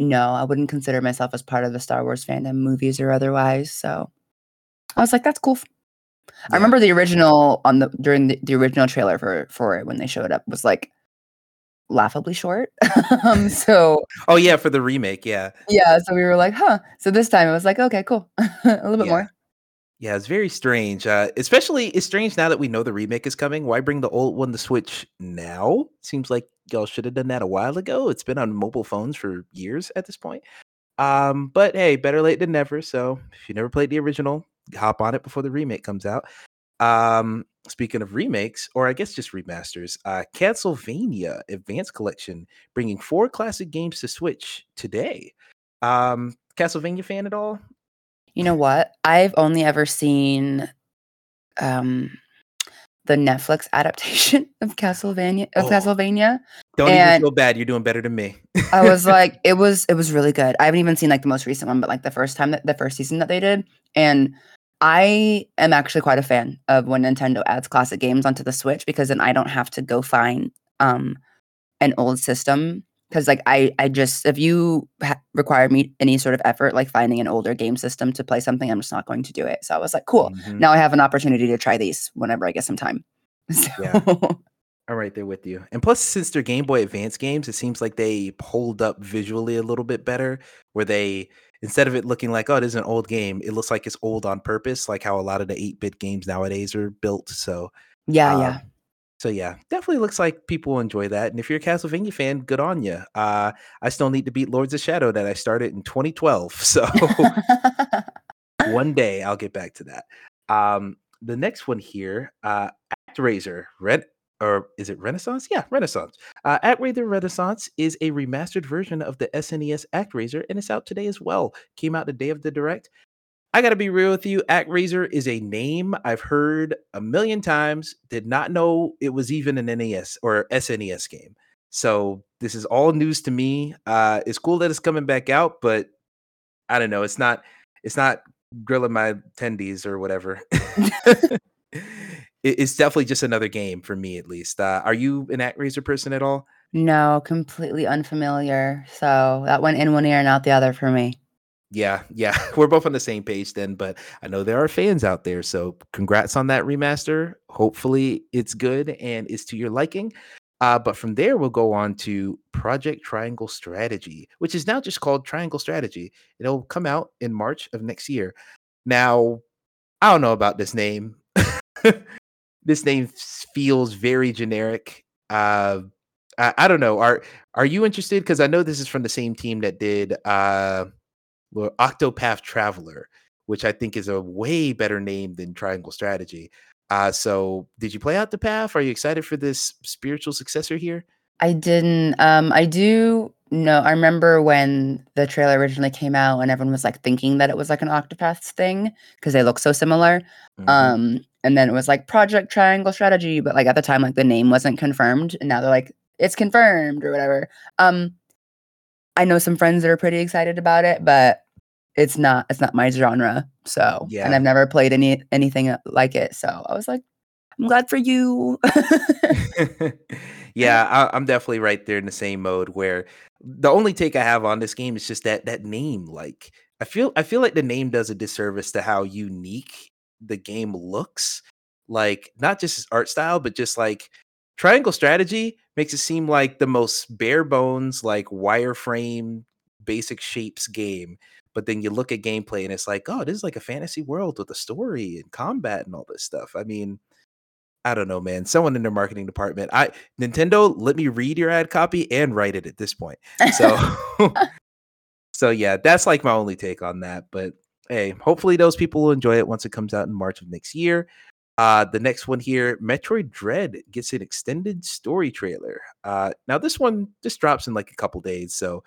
S2: no, I wouldn't consider myself as part of the Star Wars fandom, movies or otherwise. So I was like, that's cool. Yeah. I remember the original on the during the, the original trailer for for it when they showed up was like laughably short. um, so
S1: oh yeah, for the remake, yeah,
S2: yeah. So we were like, huh. So this time it was like, okay, cool, a little bit
S1: yeah.
S2: more.
S1: Yeah, it's very strange. Uh, especially, it's strange now that we know the remake is coming. Why bring the old one to Switch now? Seems like y'all should have done that a while ago. It's been on mobile phones for years at this point. Um, but hey, better late than never. So if you never played the original, hop on it before the remake comes out. Um, speaking of remakes, or I guess just remasters, uh, Castlevania Advanced Collection bringing four classic games to Switch today. Um, Castlevania fan at all?
S2: You know what? I've only ever seen um the Netflix adaptation of Castlevania of oh, Castlevania.
S1: Don't even feel bad. You're doing better than me.
S2: I was like, it was it was really good. I haven't even seen like the most recent one, but like the first time that the first season that they did. And I am actually quite a fan of when Nintendo adds classic games onto the Switch because then I don't have to go find um an old system because like I I just if you ha- require me any sort of effort like finding an older game system to play something, I'm just not going to do it. So I was like, cool. Mm-hmm. Now I have an opportunity to try these whenever I get some time. So. Yeah.
S1: I'm right there with you. And plus, since they're Game Boy Advance games, it seems like they hold up visually a little bit better. Where they instead of it looking like oh, it is an old game, it looks like it's old on purpose, like how a lot of the 8-bit games nowadays are built. So
S2: yeah, um, yeah
S1: so yeah, definitely looks like people enjoy that. And if you're a Castlevania fan, good on you. Uh, I still need to beat Lords of Shadow that I started in 2012. So one day I'll get back to that. Um, the next one here, uh, ActRaiser Red or is it Renaissance? Yeah, Renaissance. Uh, ActRaiser Renaissance is a remastered version of the SNES ActRaiser, and it's out today as well. Came out the day of the direct. I got to be real with you. ActRaiser is a name I've heard a million times. Did not know it was even an NES or SNES game. So this is all news to me. Uh, it's cool that it's coming back out, but I don't know. It's not. It's not grilling my tendies or whatever. it's definitely just another game for me, at least. Uh, are you an ActRaiser person at all?
S2: No, completely unfamiliar. So that went in one ear and out the other for me.
S1: Yeah, yeah, we're both on the same page then, but I know there are fans out there. So congrats on that remaster. Hopefully it's good and it's to your liking. Uh, but from there, we'll go on to Project Triangle Strategy, which is now just called Triangle Strategy. It'll come out in March of next year. Now, I don't know about this name. this name feels very generic. Uh, I, I, don't know. Are are you interested? Because I know this is from the same team that did uh, well, Octopath Traveler, which I think is a way better name than Triangle Strategy. Uh, so did you play Octopath? Are you excited for this spiritual successor here?
S2: I didn't. Um, I do know. I remember when the trailer originally came out, and everyone was like thinking that it was like an Octopath thing because they look so similar. Mm-hmm. Um, and then it was like Project Triangle Strategy, but like at the time, like the name wasn't confirmed, and now they're like it's confirmed or whatever. Um, I know some friends that are pretty excited about it, but it's not it's not my genre. So yeah. and I've never played any anything like it. So I was like, I'm glad for you.
S1: yeah, I, am definitely right there in the same mode where the only take I have on this game is just that that name. Like I feel I feel like the name does a disservice to how unique the game looks. Like not just art style, but just like Triangle Strategy makes it seem like the most bare bones, like wireframe basic shapes game but then you look at gameplay and it's like, oh, this is like a fantasy world with a story and combat and all this stuff. I mean, I don't know, man. Someone in their marketing department, I Nintendo, let me read your ad copy and write it at this point. So, so yeah, that's like my only take on that. But hey, hopefully those people will enjoy it once it comes out in March of next year. Uh, the next one here, Metroid Dread gets an extended story trailer. Uh, now this one just drops in like a couple days, so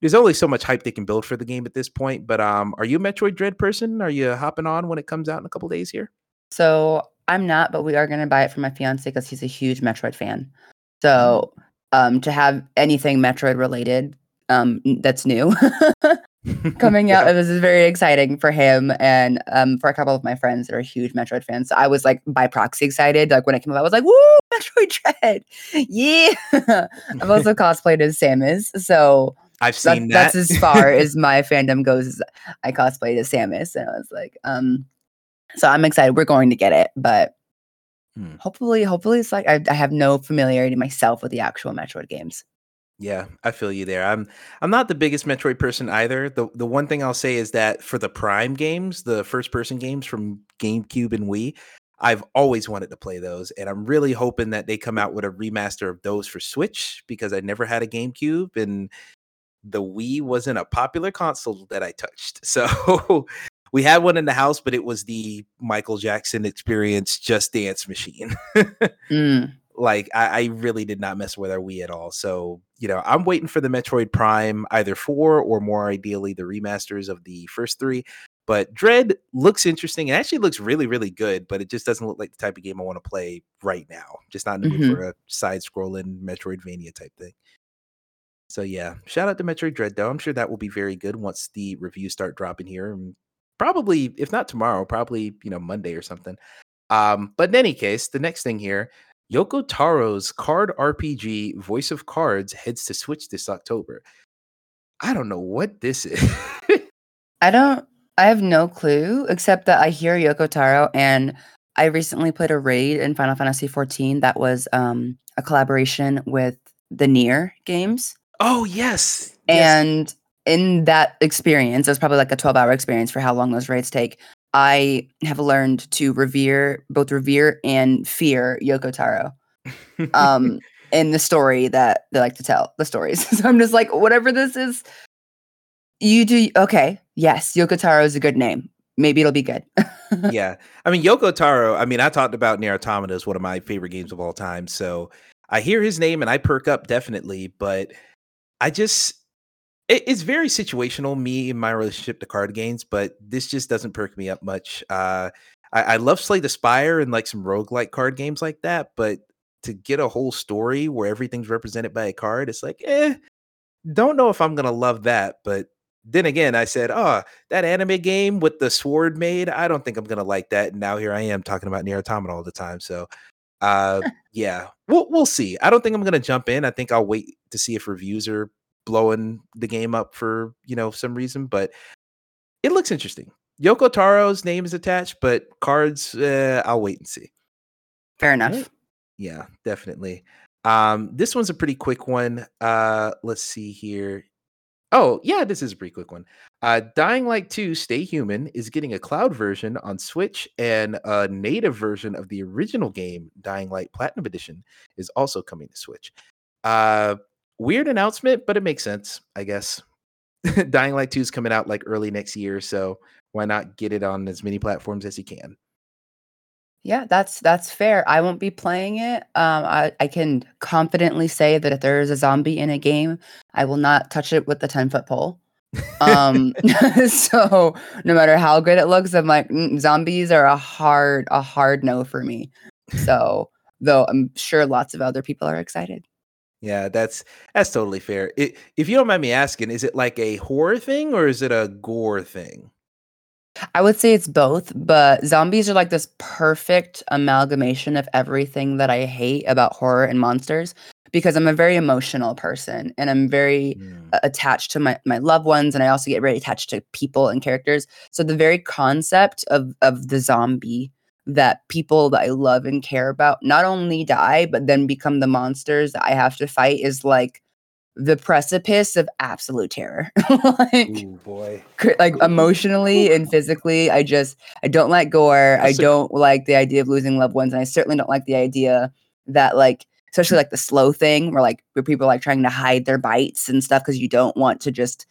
S1: there's only so much hype they can build for the game at this point. But um, are you a Metroid Dread person? Are you hopping on when it comes out in a couple days here?
S2: So I'm not, but we are going to buy it for my fiance because he's a huge Metroid fan. So um, to have anything Metroid related um, that's new coming out, this is very exciting for him and um, for a couple of my friends that are huge Metroid fans. So I was like by proxy excited. Like when it came out, I was like, "Woo, Metroid Dread!" Yeah. I've also cosplayed as Samus, so
S1: I've seen
S2: that,
S1: that.
S2: That's as far as my fandom goes. I cosplayed as Samus, and I was like, um, so I'm excited. We're going to get it, but
S1: Hmm.
S2: hopefully, hopefully, it's like I, I have no familiarity myself with the actual Metroid games.
S1: Yeah, I feel you there. I'm I'm not the biggest Metroid person either. The the one thing I'll say is that for the Prime games, the first person games from GameCube and Wii, I've always wanted to play those and I'm really hoping that they come out with a remaster of those for Switch because I never had a GameCube and the Wii wasn't a popular console that I touched. So we had one in the house, but it was the Michael Jackson experience just dance machine.
S2: Mm,
S1: like I, I really did not mess with our Wii at all. So you know, I'm waiting for the Metroid Prime, either four or more ideally the remasters of the first three. But Dread looks interesting. It actually looks really, really good, but it just doesn't look like the type of game I want to play right now. Just not in the
S2: Mhm.
S1: mood for a side-scrolling Metroidvania type thing. So yeah, shout out to Metroid Dread though. I'm sure that will be very good once the reviews start dropping here. And probably, if not tomorrow, probably you know Monday or something. Um, but in any case, the next thing here, Yoko Taro's card RPG Voice of Cards heads to Switch this October. I don't know what this is.
S2: I don't. I have no clue except that I hear Yoko Taro, and I recently played a raid in Final Fantasy XIV that was um, a collaboration with the NieR games.
S1: oh yes, yes.
S2: And in that experience, it was probably like a 12 hour experience for how long those raids take. I have learned to revere, both revere and fear Yoko Taro um, in the story that they like to tell, the stories. so I'm just like, whatever this is, you do. Okay. Yes. Yoko Taro is a good name. Maybe it'll be good.
S1: yeah. I mean, Yoko Taro, I mean, I talked about NieR Automata as one of my favorite games of all time. So I hear his name and I perk up definitely, but I just, it, it's very situational, me and my relationship to card games, but this just doesn't perk me up much. Uh, I, I love Slay the Spire and like some roguelike card games like that, but to get a whole story where everything's represented by a card, it's like, eh, don't know if I'm gonna love that, but then again, I said, "Oh, that anime game with the sword made, I don't think I'm gonna like that." And now here I am talking about NieR Automata all the time. So, uh, yeah, we'll we'll see. I don't think I'm gonna jump in. I think I'll wait to see if reviews are blowing the game up for you know some reason. But it looks interesting. Yoko Taro's name is attached, but cards, uh, I'll wait and see.
S2: Fair enough.
S1: Right. Yeah, definitely. Um, this one's a pretty quick one. Uh, let's see here. Oh, yeah, this is a pretty quick one. Uh, Dying Light 2 Stay Human is getting a cloud version on Switch, and a native version of the original game, Dying Light Platinum Edition, is also coming to Switch. Uh, weird announcement, but it makes sense, I guess. Dying Light 2 is coming out like early next year, so why not get it on as many platforms as you can?
S2: Yeah, that's that's fair. I won't be playing it. Um, I, I can confidently say that if there is a zombie in a game, I will not touch it with the 10 foot pole. Um, so no matter how good it looks, I'm like, "Mm, zombies are a hard, a hard no for me. So though I'm sure lots of other people are excited.
S1: Yeah, that's that's totally fair. It, if you don't mind me asking, is it like a horror thing or is it a gore thing?
S2: I would say it's both, but zombies are like this perfect amalgamation of everything that I hate about horror and monsters because I'm a very emotional person and I'm very
S1: Mm,
S2: attached to my, my loved ones and I also get very attached to people and characters. So the very concept of of the zombie that people that I love and care about not only die but then become the monsters that I have to fight is like the precipice of absolute terror. like
S1: Ooh boy.
S2: like emotionally and physically i just i don't like gore i
S1: That's a-
S2: don't like the idea of losing loved ones and i certainly don't like the idea that like especially like the slow thing where like where people are like trying to hide their bites and stuff because you don't want to just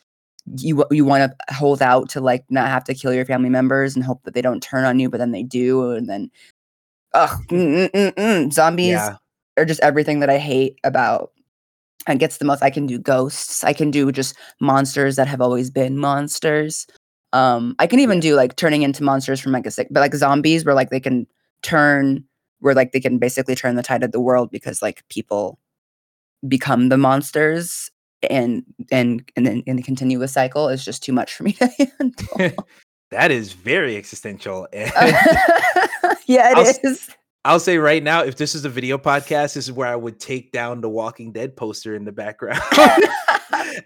S2: you you want to hold out to like not have to kill your family members and hope that they don't turn on you, but then they do, and then ugh, mm, mm, mm, zombies
S1: Yeah.
S2: are just everything that I hate about. And gets the most. I can do ghosts. I can do just monsters that have always been monsters. Um, I can even do like turning into monsters from like a sick, but like zombies where like they can turn, where like they can basically turn the tide of the world because like people become the monsters and and and then in the continuous cycle is just too much for me to handle.
S1: that is very existential.
S2: Yeah,
S1: I'll
S2: is.
S1: I'll say right now, if this is a video podcast, this is where I would take down the Walking Dead poster in the background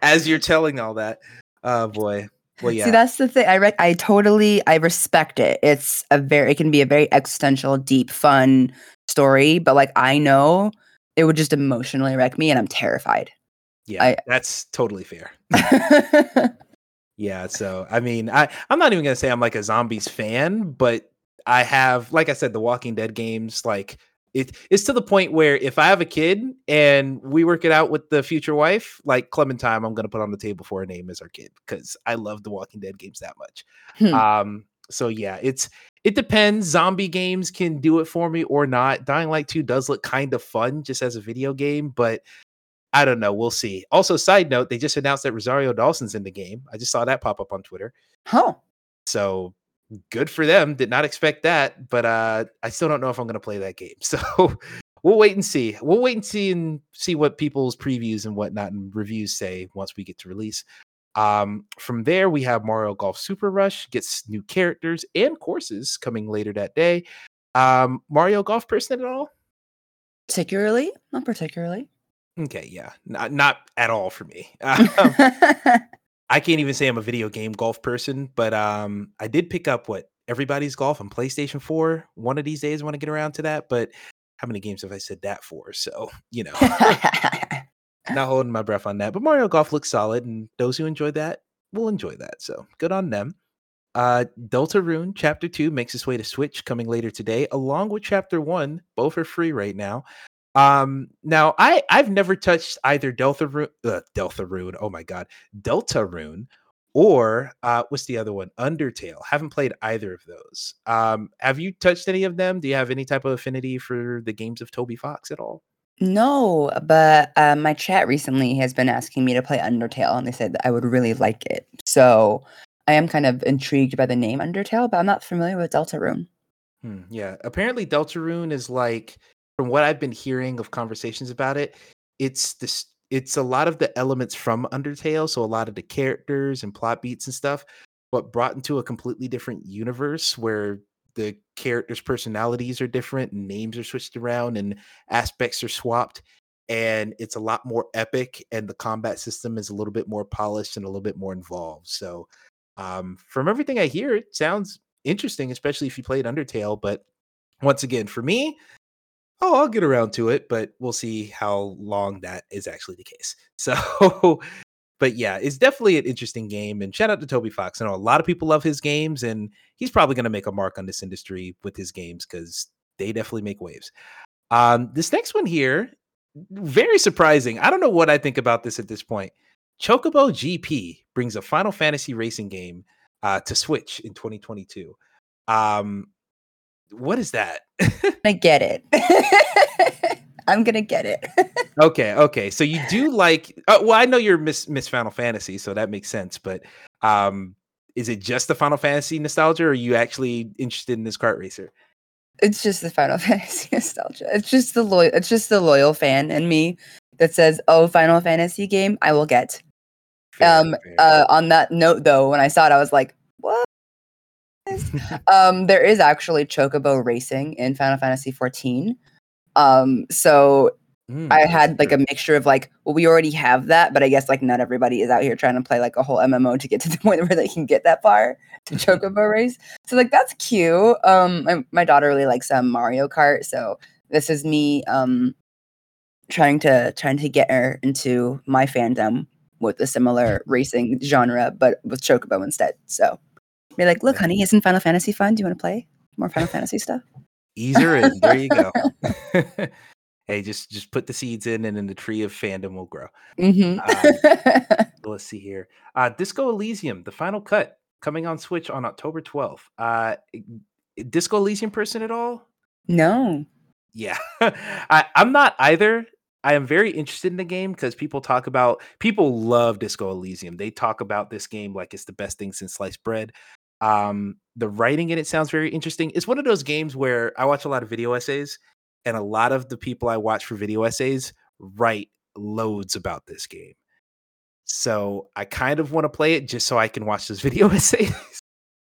S1: as you're telling all that. Oh boy. Well, yeah.
S2: See, that's the thing. I re- I totally I respect it. It's a very it can be a very existential, deep, fun story, but like I know it would just emotionally wreck me, and I'm terrified.
S1: Yeah,
S2: I-
S1: that's totally fair. Yeah, so I mean, I I'm not even gonna say I'm like a zombies fan, but I have, like I said, the Walking Dead games. Like it, it's to the point where if I have a kid and we work it out with the future wife, like Clementine, I'm gonna put on the table for a name as our kid because I love the Walking Dead games that much.
S2: Hmm.
S1: Um, so yeah, it's it depends. Zombie games can do it for me or not. Dying Light 2 does look kind of fun just as a video game, but I don't know. We'll see. Also, side note, they just announced that Rosario Dawson's in the game. I just saw that pop up on Twitter.
S2: oh,
S1: So good for them. Did not expect that, but uh I still don't know if I'm gonna play that game. So we'll wait and see. We'll wait and see and see what people's previews and whatnot and reviews say once we get to release. Um, from there, we have Mario Golf Super Rush gets new characters and courses coming later that day. Um, Mario Golf person at all?
S2: particularly, not particularly.
S1: Okay, yeah, not not at all for me. Um, I can't even say I'm a video game golf person, but um, I did pick up what everybody's golf on PlayStation 4 one of these days. I want to get around to that, but how many games have I said that for? So you know, not holding my breath on that. But Mario Golf looks solid, and those who enjoy that will enjoy that. So good on them. Uh, Deltarune Chapter Two makes its way to Switch coming later today, along with Chapter One. Both are free right now. Um, now I I've never touched either Deltarune, uh, Deltarune. Oh my god, Delta Rune, or uh, what's the other one? Undertale. Haven't played either of those. Um, have you touched any of them? Do you have any type of affinity for the games of Toby Fox at all?
S2: no, but uh, my chat recently has been asking me to play Undertale, and they said that I would really like it. So I am kind of intrigued by the name Undertale, but I'm not familiar with Deltarune.
S1: Hmm, yeah, apparently Deltarune is like, from what I've been hearing of conversations about it, it's this. It's a lot of the elements from Undertale, so a lot of the characters and plot beats and stuff, but brought into a completely different universe where the characters' personalities are different, names are switched around, and aspects are swapped, and it's a lot more epic, and the combat system is a little bit more polished and a little bit more involved. So, um, from everything I hear, it sounds interesting, especially if you played Undertale. But once again, for me, oh, I'll get around to it, but we'll see how long that is actually the case. So, but yeah, it's definitely an interesting game. And shout out to Toby Fox. I know a lot of people love his games, and he's probably going to make a mark on this industry with his games because they definitely make waves. Um, this next one here, very surprising. I don't know what I think about this at this point. Chocobo GP brings a Final Fantasy racing game uh, to Switch in 2022. Um, what is that?
S2: I get it. I'm gonna get it.
S1: okay, okay. So you do like? Uh, well, I know you're Miss Miss Final Fantasy, so that makes sense. But um, is it just the Final Fantasy nostalgia, or are you actually interested in this kart racer?
S2: it's just the Final Fantasy nostalgia. It's just the loyal. It's just the loyal fan in me that says, "Oh, Final Fantasy game, I will get."
S1: Fair,
S2: um.
S1: fair.
S2: Uh. On that note, though, when I saw it, I was like, "What?" um. There is actually Chocobo racing in Final Fantasy 14. Um. So
S1: Mm,
S2: I had like a mixture of like, well, we already have that, but I guess like not everybody is out here trying to play like a whole MMO to get to the point where they can get that far to Chocobo race. So like that's cute. Um, my, my daughter really likes um Mario Kart, so this is me um trying to trying to get her into my fandom with a similar racing genre, but with Chocobo instead. So you're like, look, honey, isn't Final Fantasy fun? Do you want to play more Final Fantasy stuff?
S1: in. There you go. hey, just just put the seeds in, and then the tree of fandom will grow.
S2: Mm-hmm.
S1: Um, let's see here. Uh, Disco Elysium, the final cut, coming on Switch on October 12th. Uh, Disco Elysium person at all?
S2: no.
S1: Yeah, I, I'm not either. I am very interested in the game because people talk about people love Disco Elysium. They talk about this game like it's the best thing since sliced bread. Um, the writing in it sounds very interesting. It's one of those games where I watch a lot of video essays, and a lot of the people I watch for video essays write loads about this game. So I kind of want to play it just so I can watch those video essays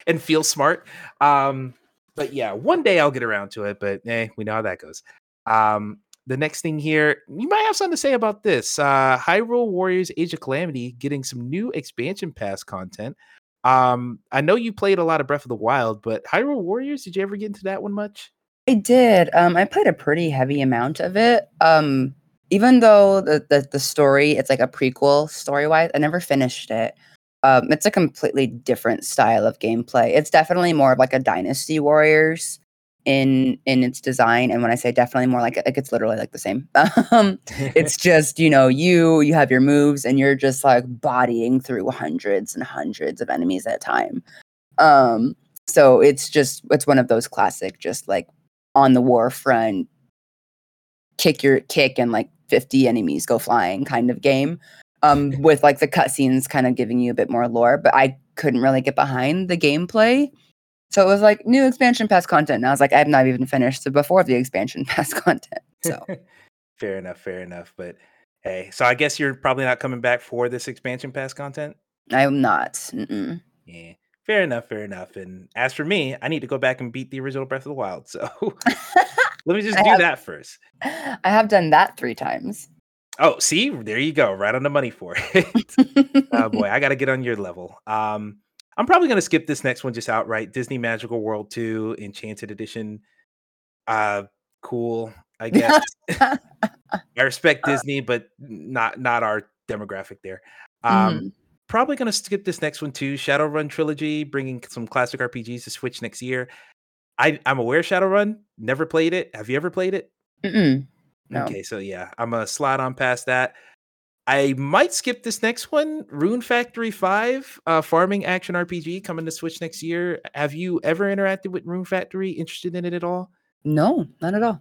S1: and feel smart. Um, but yeah, one day I'll get around to it. But eh, we know how that goes. Um, the next thing here, you might have something to say about this. Uh, Hyrule Warriors Age of Calamity getting some new expansion pass content. Um, I know you played a lot of Breath of the Wild, but Hyrule Warriors, did you ever get into that one much?
S2: I did. Um, I played a pretty heavy amount of it. Um, even though the, the the story it's like a prequel story wise, I never finished it. Um, it's a completely different style of gameplay. It's definitely more of like a Dynasty Warriors in in its design. And when I say definitely more like like it's literally like the same. Um, it's just you know you you have your moves and you're just like bodying through hundreds and hundreds of enemies at a time. Um, so it's just it's one of those classic just like on the war front kick your kick and like 50 enemies go flying kind of game um with like the cutscenes kind of giving you a bit more lore but i couldn't really get behind the gameplay so it was like new expansion pass content and i was like i've not even finished the before the expansion pass content so
S1: fair enough, fair enough. But hey, so I guess you're probably not coming back for this expansion pass content.
S2: i'm not Mm-mm.
S1: Yeah, fair enough, fair enough. And as for me, I need to go back and beat the original Breath of the Wild. So let me just do
S2: have-
S1: that first.
S2: i have done that three times
S1: Oh, see, there you go, right on the money for it. oh boy, I got to get on your level. Um, I'm probably gonna skip this next one just outright. Disney Magical World 2 Enchanted Edition. Uh, cool, I guess. I respect Disney, but not not our demographic there. Um,
S2: Mhm.
S1: probably gonna skip this next one too. Shadowrun trilogy, bringing some classic RPGs to Switch next year. I I'm aware of Shadowrun. Never played it. Have you ever played it?
S2: No.
S1: Okay, so yeah, I'm gonna slide on past that. I might skip this next one, Rune Factory 5, uh, farming action RPG coming to Switch next year. Have you ever interacted with Rune Factory? Interested in it at all?
S2: no not at all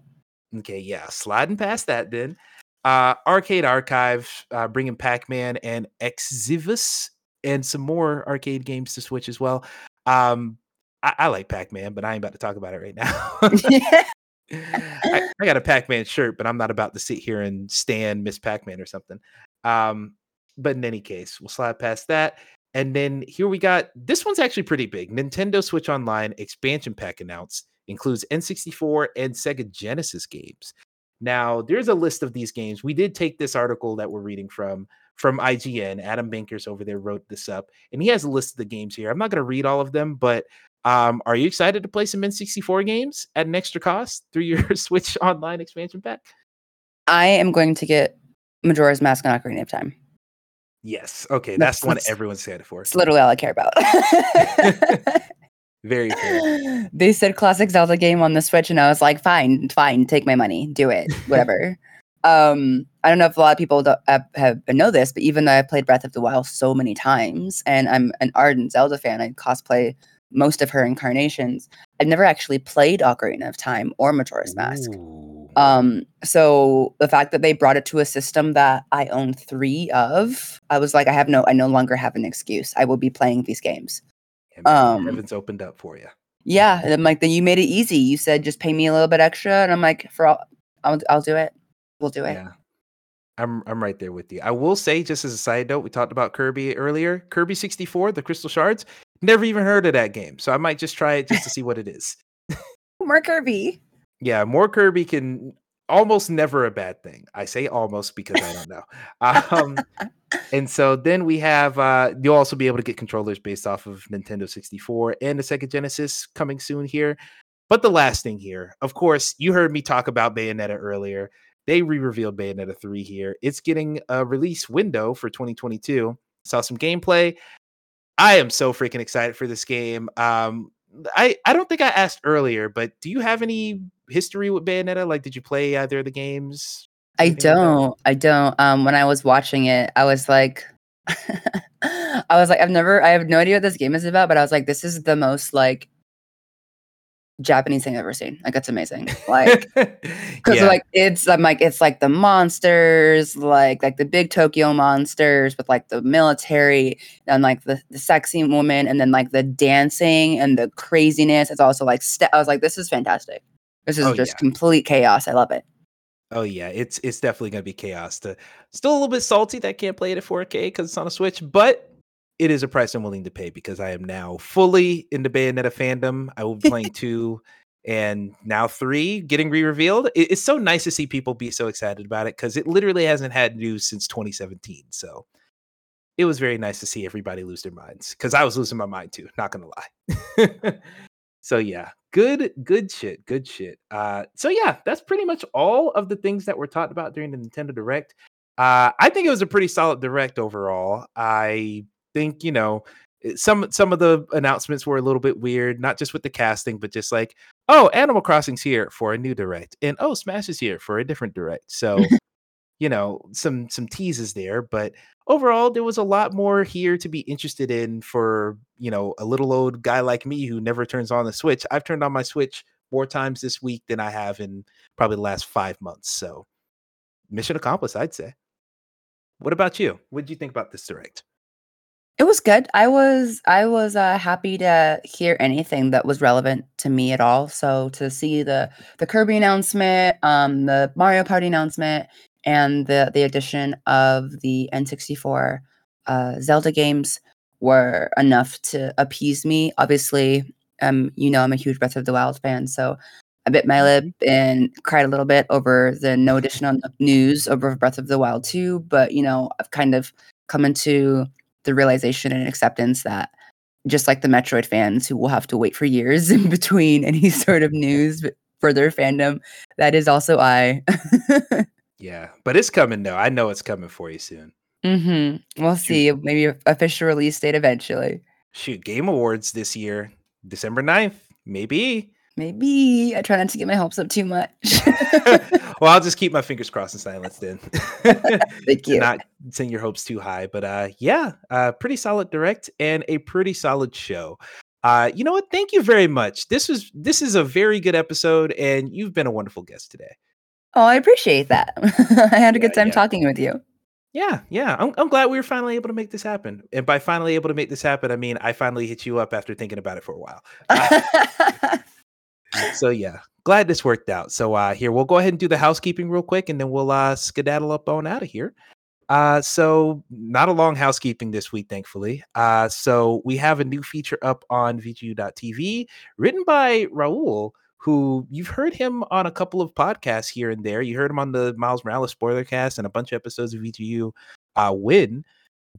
S1: Okay, yeah, sliding past that then. Uh, Arcade Archive, uh, bringing Pac Man and Xevious and some more arcade games to Switch as well. Um, I, I like Pac Man, but I ain't about to talk about it right now. I, I got a Pac Man shirt, but I'm not about to sit here and stand Miss Pac Man or something. Um, but in any case, we'll slide past that. And then here we got this one's actually pretty big. Nintendo Switch Online expansion pack announced includes N64 and Sega Genesis games. Now, there's a list of these games. We did take this article that we're reading from from IGN. Adam Bankhurst over there wrote this up, and he has a list of the games here. I'm not going to read all of them, but um, are you excited to play some N64 games at an extra cost through your Switch Online expansion pack?
S2: i am going to get majora's mask and ocarina of time
S1: Yes. Okay,
S2: That's-
S1: that's, the one everyone's excited for.
S2: It's literally all I care about.
S1: Very fair.
S2: they said classic Zelda game on the Switch, and I was like, fine, fine, take my money, do it, whatever. um, I don't know if a lot of people have, have know this, but even though I've played Breath of the Wild so many times, and I'm an ardent Zelda fan, I cosplay most of her incarnations. I've never actually played Ocarina of Time or Majora's Mask.
S1: Ooh.
S2: Um, so the fact that they brought it to a system that I own three of, I was like, I have no, I no longer have an excuse. I will be playing these games. Um,
S1: heavens opened up for you.
S2: Yeah, and I'm like, then you made it easy. You said just pay me a little bit extra, and I'm like, for all, I'll, I'll do it. We'll do it.
S1: Yeah. I'm I'm right there with you. I will say, just as a side note, we talked about Kirby earlier. Kirby 64, the Crystal Shards. Never even heard of that game, so I might just try it just to see what it is.
S2: More Kirby.
S1: Yeah, more Kirby can almost never a bad thing. I say almost because I don't know. Um, and so then we have uh, you'll also be able to get controllers based off of Nintendo 64 and the Sega Genesis coming soon here. But the last thing here, of course, you heard me talk about Bayonetta earlier. They re-revealed Bayonetta 3 here. It's getting a release window for 2022. Saw some gameplay. I am so freaking excited for this game. Um, I I don't think I asked earlier, but do you have any history with Bayonetta? Like, did you play either of the games?
S2: I
S1: Anything like that?
S2: don't. I don't. Um, when I was watching it, I was like, I was like, I've never, I have no idea what this game is about, but I was like, this is the most like Japanese thing I've ever seen. Like, it's amazing. Like, because
S1: yeah.
S2: like it's I'm like it's like the monsters, like like the big Tokyo monsters with like the military and like the, the sexy woman, and then like the dancing and the craziness. It's also like ste- I was like, this is fantastic. This is
S1: Oh,
S2: just
S1: yeah.
S2: complete chaos. I love it.
S1: Oh yeah, it's it's definitely gonna be chaos. To, still a little bit salty that I can't play it at 4K because it's on a Switch, but it is a price I'm willing to pay because I am now fully into Bayonetta fandom. I will be playing two and now three getting re-revealed. It- it's so nice to see people be so excited about it because it literally hasn't had news since 2017. So it was very nice to see everybody lose their minds because I was losing my mind too. Not gonna lie. so yeah, good, good shit, good shit. Uh, so yeah, that's pretty much all of the things that were talked about during the Nintendo Direct. Uh, I think it was a pretty solid Direct overall. I think you know some some of the announcements were a little bit weird, not just with the casting, but just like oh, Animal Crossing's here for a new Direct, and oh, Smash is here for a different Direct. So you know some some teases there but overall there was a lot more here to be interested in for you know a little old guy like me who never turns on the switch i've turned on my switch more times this week than i have in probably the last five months so mission accomplished i'd say what about you what did you think about this direct
S2: It was good. I was I was uh, happy to hear anything that was relevant to me at all. So to see the the Kirby announcement, um, the Mario Party announcement, and the the addition of the N64 uh, Zelda games were enough to appease me. Obviously, um, you know I'm a huge Breath of the Wild fan, so I bit my lip and cried a little bit over the no additional news over Breath of the Wild 2. But you know, I've kind of come into the realization and acceptance that just like the Metroid fans who will have to wait for years in between any sort of news for their fandom, that is also I.
S1: yeah but it's coming though i know it's coming for you soon
S2: Mm-hmm. We'll see. Maybe official release date eventually.
S1: shoot game awards this year december 9th maybe
S2: Maybe I try not to get my hopes up too much.
S1: well, I'll just keep my fingers crossed in silence then.
S2: Thank you.
S1: not send your hopes too high. But uh yeah, uh pretty solid direct and a pretty solid show. Uh you know what? Thank you very much. This was this is a very good episode and you've been a wonderful guest today.
S2: Oh, I appreciate that. I had a good
S1: Yeah,
S2: time
S1: yeah.
S2: talking with you.
S1: Yeah, yeah. I'm, I'm glad we were finally able to make this happen. And by finally able to make this happen, I mean I finally hit you up after thinking about it for a while. so yeah glad this worked out so uh here we'll go ahead and do the housekeeping real quick and then we'll uh skedaddle up on out of here uh so not a long housekeeping this week thankfully uh so we have a new feature up on vgu.tv written by raul who you've heard him on a couple of podcasts here and there. You heard him on the miles morales spoiler cast and a bunch of episodes of vgu uh win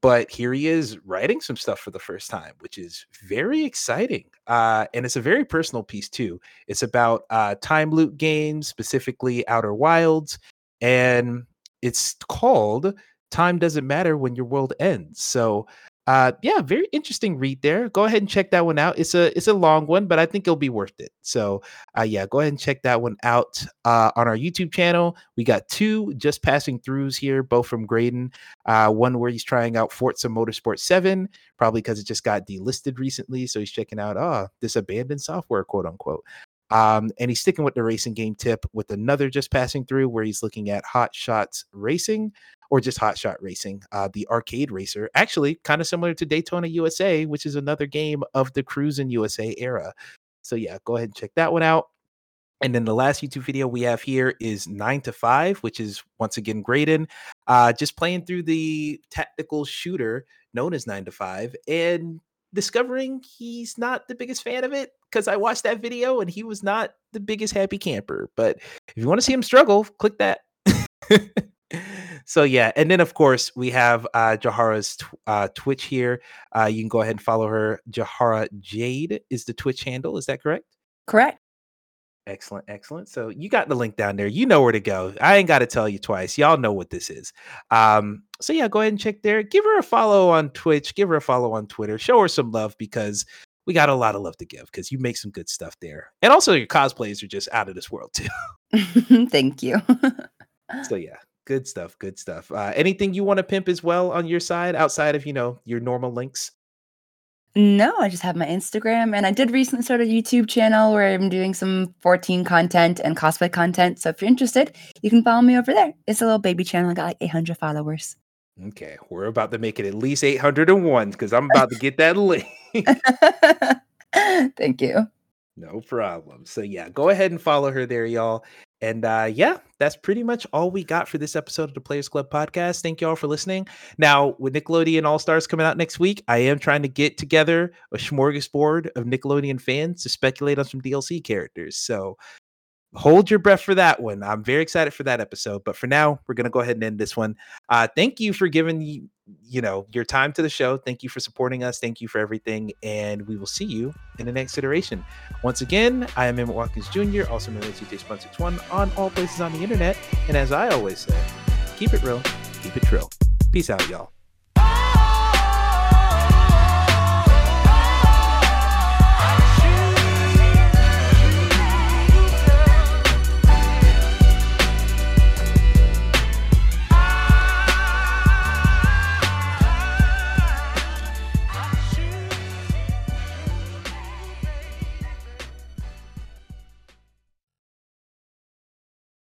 S1: but here he is writing some stuff for the first time which is very exciting uh and it's a very personal piece too. It's about uh time loop games specifically outer wilds and it's called time doesn't matter when your world ends. So uh yeah very interesting read there. Go ahead and check that one out. It's a it's a long one but i think it'll be worth it. So uh yeah go ahead and check that one out uh on our youtube channel. We got two just passing throughs here both from graydon. Uh, one where he's trying out Forza Motorsport 7, probably because it just got delisted recently. So he's checking out, oh, this abandoned software, quote unquote. Um, and he's sticking with the racing game tip with another just passing through where he's looking at Hot Shots Racing or just Hot Shot Racing, uh, the arcade racer, actually kind of similar to Daytona USA, which is another game of the Cruis'n USA era. So yeah, go ahead and check that one out. And then the last YouTube video we have here is nine to five, which is once again Graydon, uh, just playing through the tactical shooter known as nine to five and discovering he's not the biggest fan of it because I watched that video and he was not the biggest happy camper. But if you want to see him struggle, click that. so yeah, and then of course we have uh, Jahara's tw- uh, Twitch here. Uh, you can go ahead and follow her. Jahara Jayde is the Twitch handle. Is that correct?
S2: Correct.
S1: Excellent, excellent. So you got the link down there. You know where to go. I ain't got to tell you twice. Y'all know what this is. Um, so yeah, go ahead and check there. Give her a follow on Twitch. Give her a follow on Twitter. Show her some love because we got a lot of love to give because you make some good stuff there. And also your cosplays are just out of this world
S2: too. Thank you.
S1: so yeah, good stuff, good stuff. Uh, anything you want to pimp as well on your side outside of, you know, your normal links?
S2: No, I just have my Instagram and I did recently start a YouTube channel where I'm doing some 14 content and cosplay content. So if you're interested, you can follow me over there. It's a little baby channel. I got like 800 followers.
S1: Okay, we're about to make it at least 801 because I'm about to get that link.
S2: Thank you.
S1: No problem. So yeah, go ahead and follow her there, y'all. And uh, yeah, that's pretty much all we got for this episode of the Players Club podcast. Thank you all for listening. Now, with Nickelodeon All Stars coming out next week, I am trying to get together a smorgasbord of Nickelodeon fans to speculate on some DLC characters. So hold your breath for that one. I'm very excited for that episode. But for now, we're gonna go ahead and end this one. Uh, thank you for giving you, know, your time to the show. Thank you for supporting us. Thank you for everything, and we will see you in the next iteration. Once again, I am Emmett Watkins Jr., also known as DJ Spun One on all places on the internet. And as I always say, keep it real, keep it trill. Peace out, y'all.